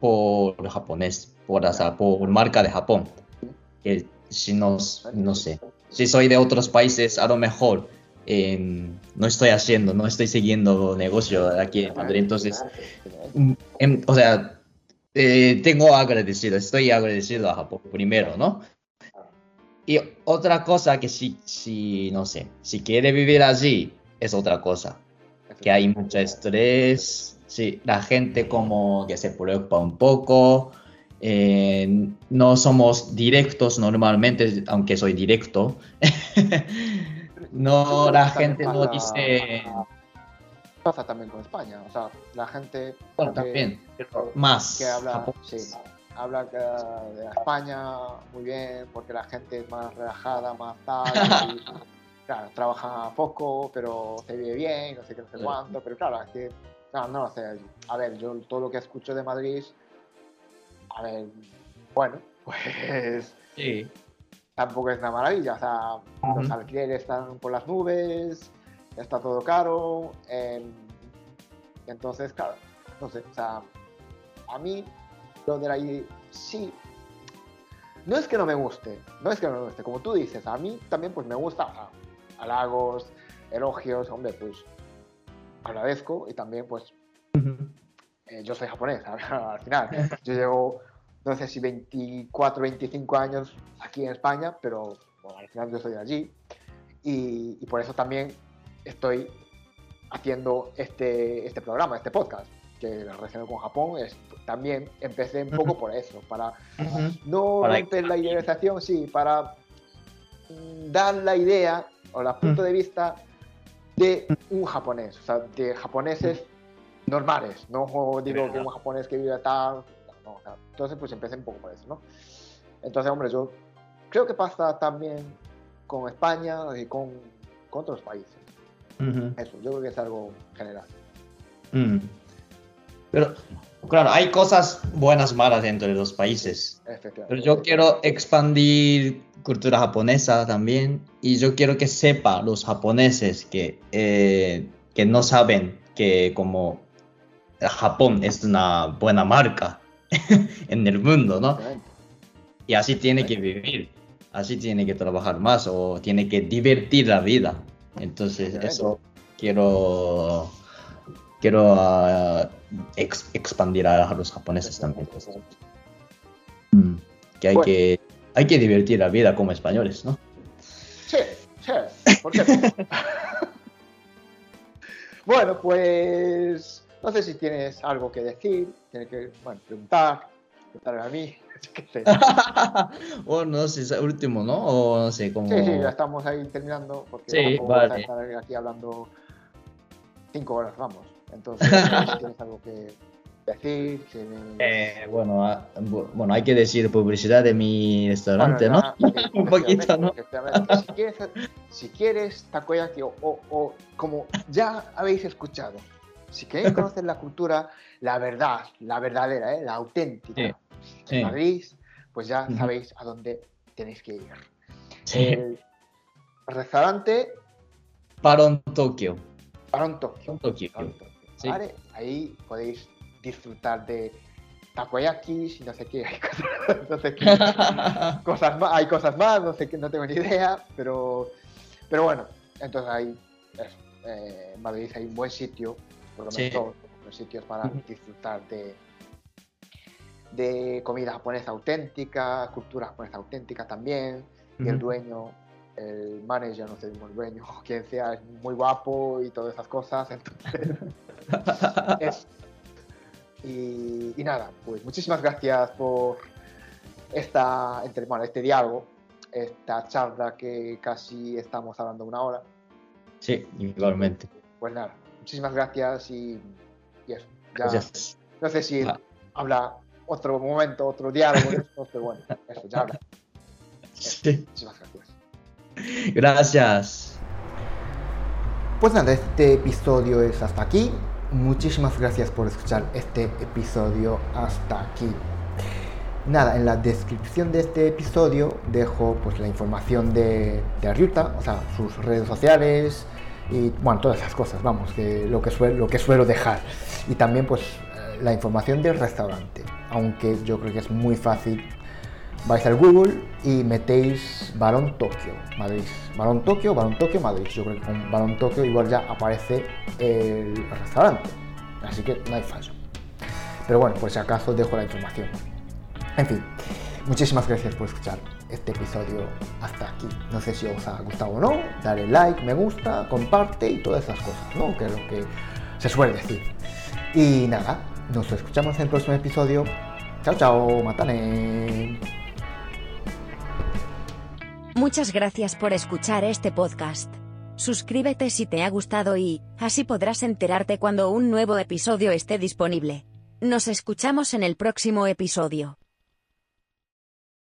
S3: por japonés, por, sea, por marca de Japón. Que si no, no sé, si soy de otros países, a lo mejor no estoy haciendo, no estoy siguiendo negocio aquí en Madrid, entonces, mm, em, o sea, eh, tengo agradecido, estoy agradecido a Japón primero, ¿no? Y otra cosa que si, si, no sé, si quiere vivir allí, es otra cosa que hay mucho estrés, sí, la gente como que se preocupa un poco, eh, no somos directos normalmente, aunque soy directo, no, la gente no dice,
S1: Pasa también con España, o sea, la gente
S3: bueno,
S1: que-
S3: también, pero más
S1: que habla,
S3: japonés.
S1: sí, habla de España muy bien porque la gente es más relajada, más tal, y, claro, trabaja poco, pero se vive bien, no sé qué, no sé cuánto, pero claro, es que, no, no lo sé, a ver, yo todo lo que escucho de Madrid, a ver, bueno, pues
S3: Sí,
S1: tampoco es una maravilla, o sea, los alquileres están por las nubes, está todo caro, em, entonces, claro, no sé, o sea, a mí lo de ahí sí, no es que no me guste, no es que no me guste, como tú dices, a mí también pues me gusta, o sea, halagos, elogios, hombre, pues agradezco y también pues eh, yo soy japonés, al final. Yo llevo, no sé si 24, 25 años aquí en España, pero bueno, al final yo soy de allí. Y, y por eso también estoy haciendo este, este programa, este podcast, que la relación con Japón es, también empecé un poco por eso, para
S3: Ujú.
S1: no
S3: Para
S1: romper la idealización, sí, para dar la idea o el punto de vista de un japonés, o sea, de japoneses normales, no digo que un japonés que vive tal, no, o sea, entonces pues empecé un poco por eso, ¿no? Entonces, hombre, yo creo que pasa también con España y con, con otros países,
S3: Ujú.
S1: eso, yo creo que es algo general.
S3: Pero, claro, hay cosas buenas, malas dentro de los países. Pero yo quiero expandir cultura japonesa también y yo quiero que sepa los japoneses que, eh, que no saben que como Japón es una buena marca en el mundo, ¿no? Y así tiene que vivir, así tiene que trabajar más o tiene que divertir la vida. Entonces eso quiero quiero ex- expandir a los japoneses también. Mm, Que hay
S1: Bueno.
S3: que hay que divertir la vida como españoles, ¿no?
S1: Sí, sí, ¿por qué no? bueno, pues sé si tienes algo que decir, tienes que bueno, preguntar, preguntarme a mí, qué sé.
S3: o no sé, es el último, ¿no? O no sé, como...
S1: Sí, sí, ya estamos ahí terminando porque
S3: Sí,
S1: tampoco vamos a
S3: vale.
S1: estar aquí hablando cinco horas, vamos. Entonces, si tienes algo que decir, si...
S3: Eh, bueno, ah, bu- bueno, hay que decir publicidad de mi restaurante, ¿no?
S1: Bueno, sí,
S3: Un poquito, ¿no?
S1: Si quieres, si quieres takoyaki o, o- o como ya habéis escuchado, si queréis conocer la cultura, la verdad, la verdadera, ¿eh? la auténtica
S3: Sí.
S1: Madrid, pues ya sabéis a dónde tenéis que ir.
S3: Sí.
S1: El restaurante
S3: Paron Tokio. Paron Tokio.
S1: Tokio. ¿vale? Ahí podéis disfrutar de takoyakis y no sé qué, hay cosas, no sé qué. cosas más, hay cosas más, no sé qué, no tengo ni idea, pero, pero bueno, entonces hay, eso, eh, en Madrid hay un buen sitio, por lo menos
S3: Sí.
S1: dos buenos sitios para disfrutar de, de comida japonesa auténtica, cultura japonesa auténtica también, y el dueño, el manager, no sé, el dueño, quien sea, es muy guapo y todas esas cosas, entonces... es- y, y nada, pues muchísimas gracias por esta, entre, bueno, este diálogo, esta charla que casi estamos hablando una hora.
S3: Sí, igualmente.
S1: Pues nada, muchísimas gracias y, y eso. Ya,
S3: Gracias.
S1: no sé si
S3: Ah.
S1: habla otro momento, otro diálogo de estos, pero bueno, eso, ya habla.
S3: Sí.
S1: Muchísimas gracias.
S3: Gracias.
S1: Pues nada, este episodio es hasta aquí. muchísimas gracias por escuchar este episodio hasta aquí. Nada, en la descripción de este episodio dejo pues la información de, de Ryuta, o sea, sus redes sociales y bueno, todas esas cosas, vamos, que lo que suelo, lo que suelo dejar. Y también pues eh, la información del restaurante, aunque yo creo que es muy fácil. Vais al Google y metéis Barón Tokio, Madrid. Barón Tokio, Barón Tokio, Madrid. Yo creo que con Barón Tokio igual ya aparece el restaurante. Así que no hay fallo. Pero bueno, por si acaso dejo la información. En fin, muchísimas gracias por escuchar este episodio hasta aquí. No sé si os ha gustado o no, dale like, me gusta, comparte y todas esas cosas, ¿no? Que es lo que se suele decir. Y nada, nos escuchamos en el próximo episodio. Chao, chao, matane.
S2: Muchas gracias por escuchar este podcast. Suscríbete si te ha gustado y, así podrás enterarte cuando un nuevo episodio esté disponible. Nos escuchamos en el próximo episodio.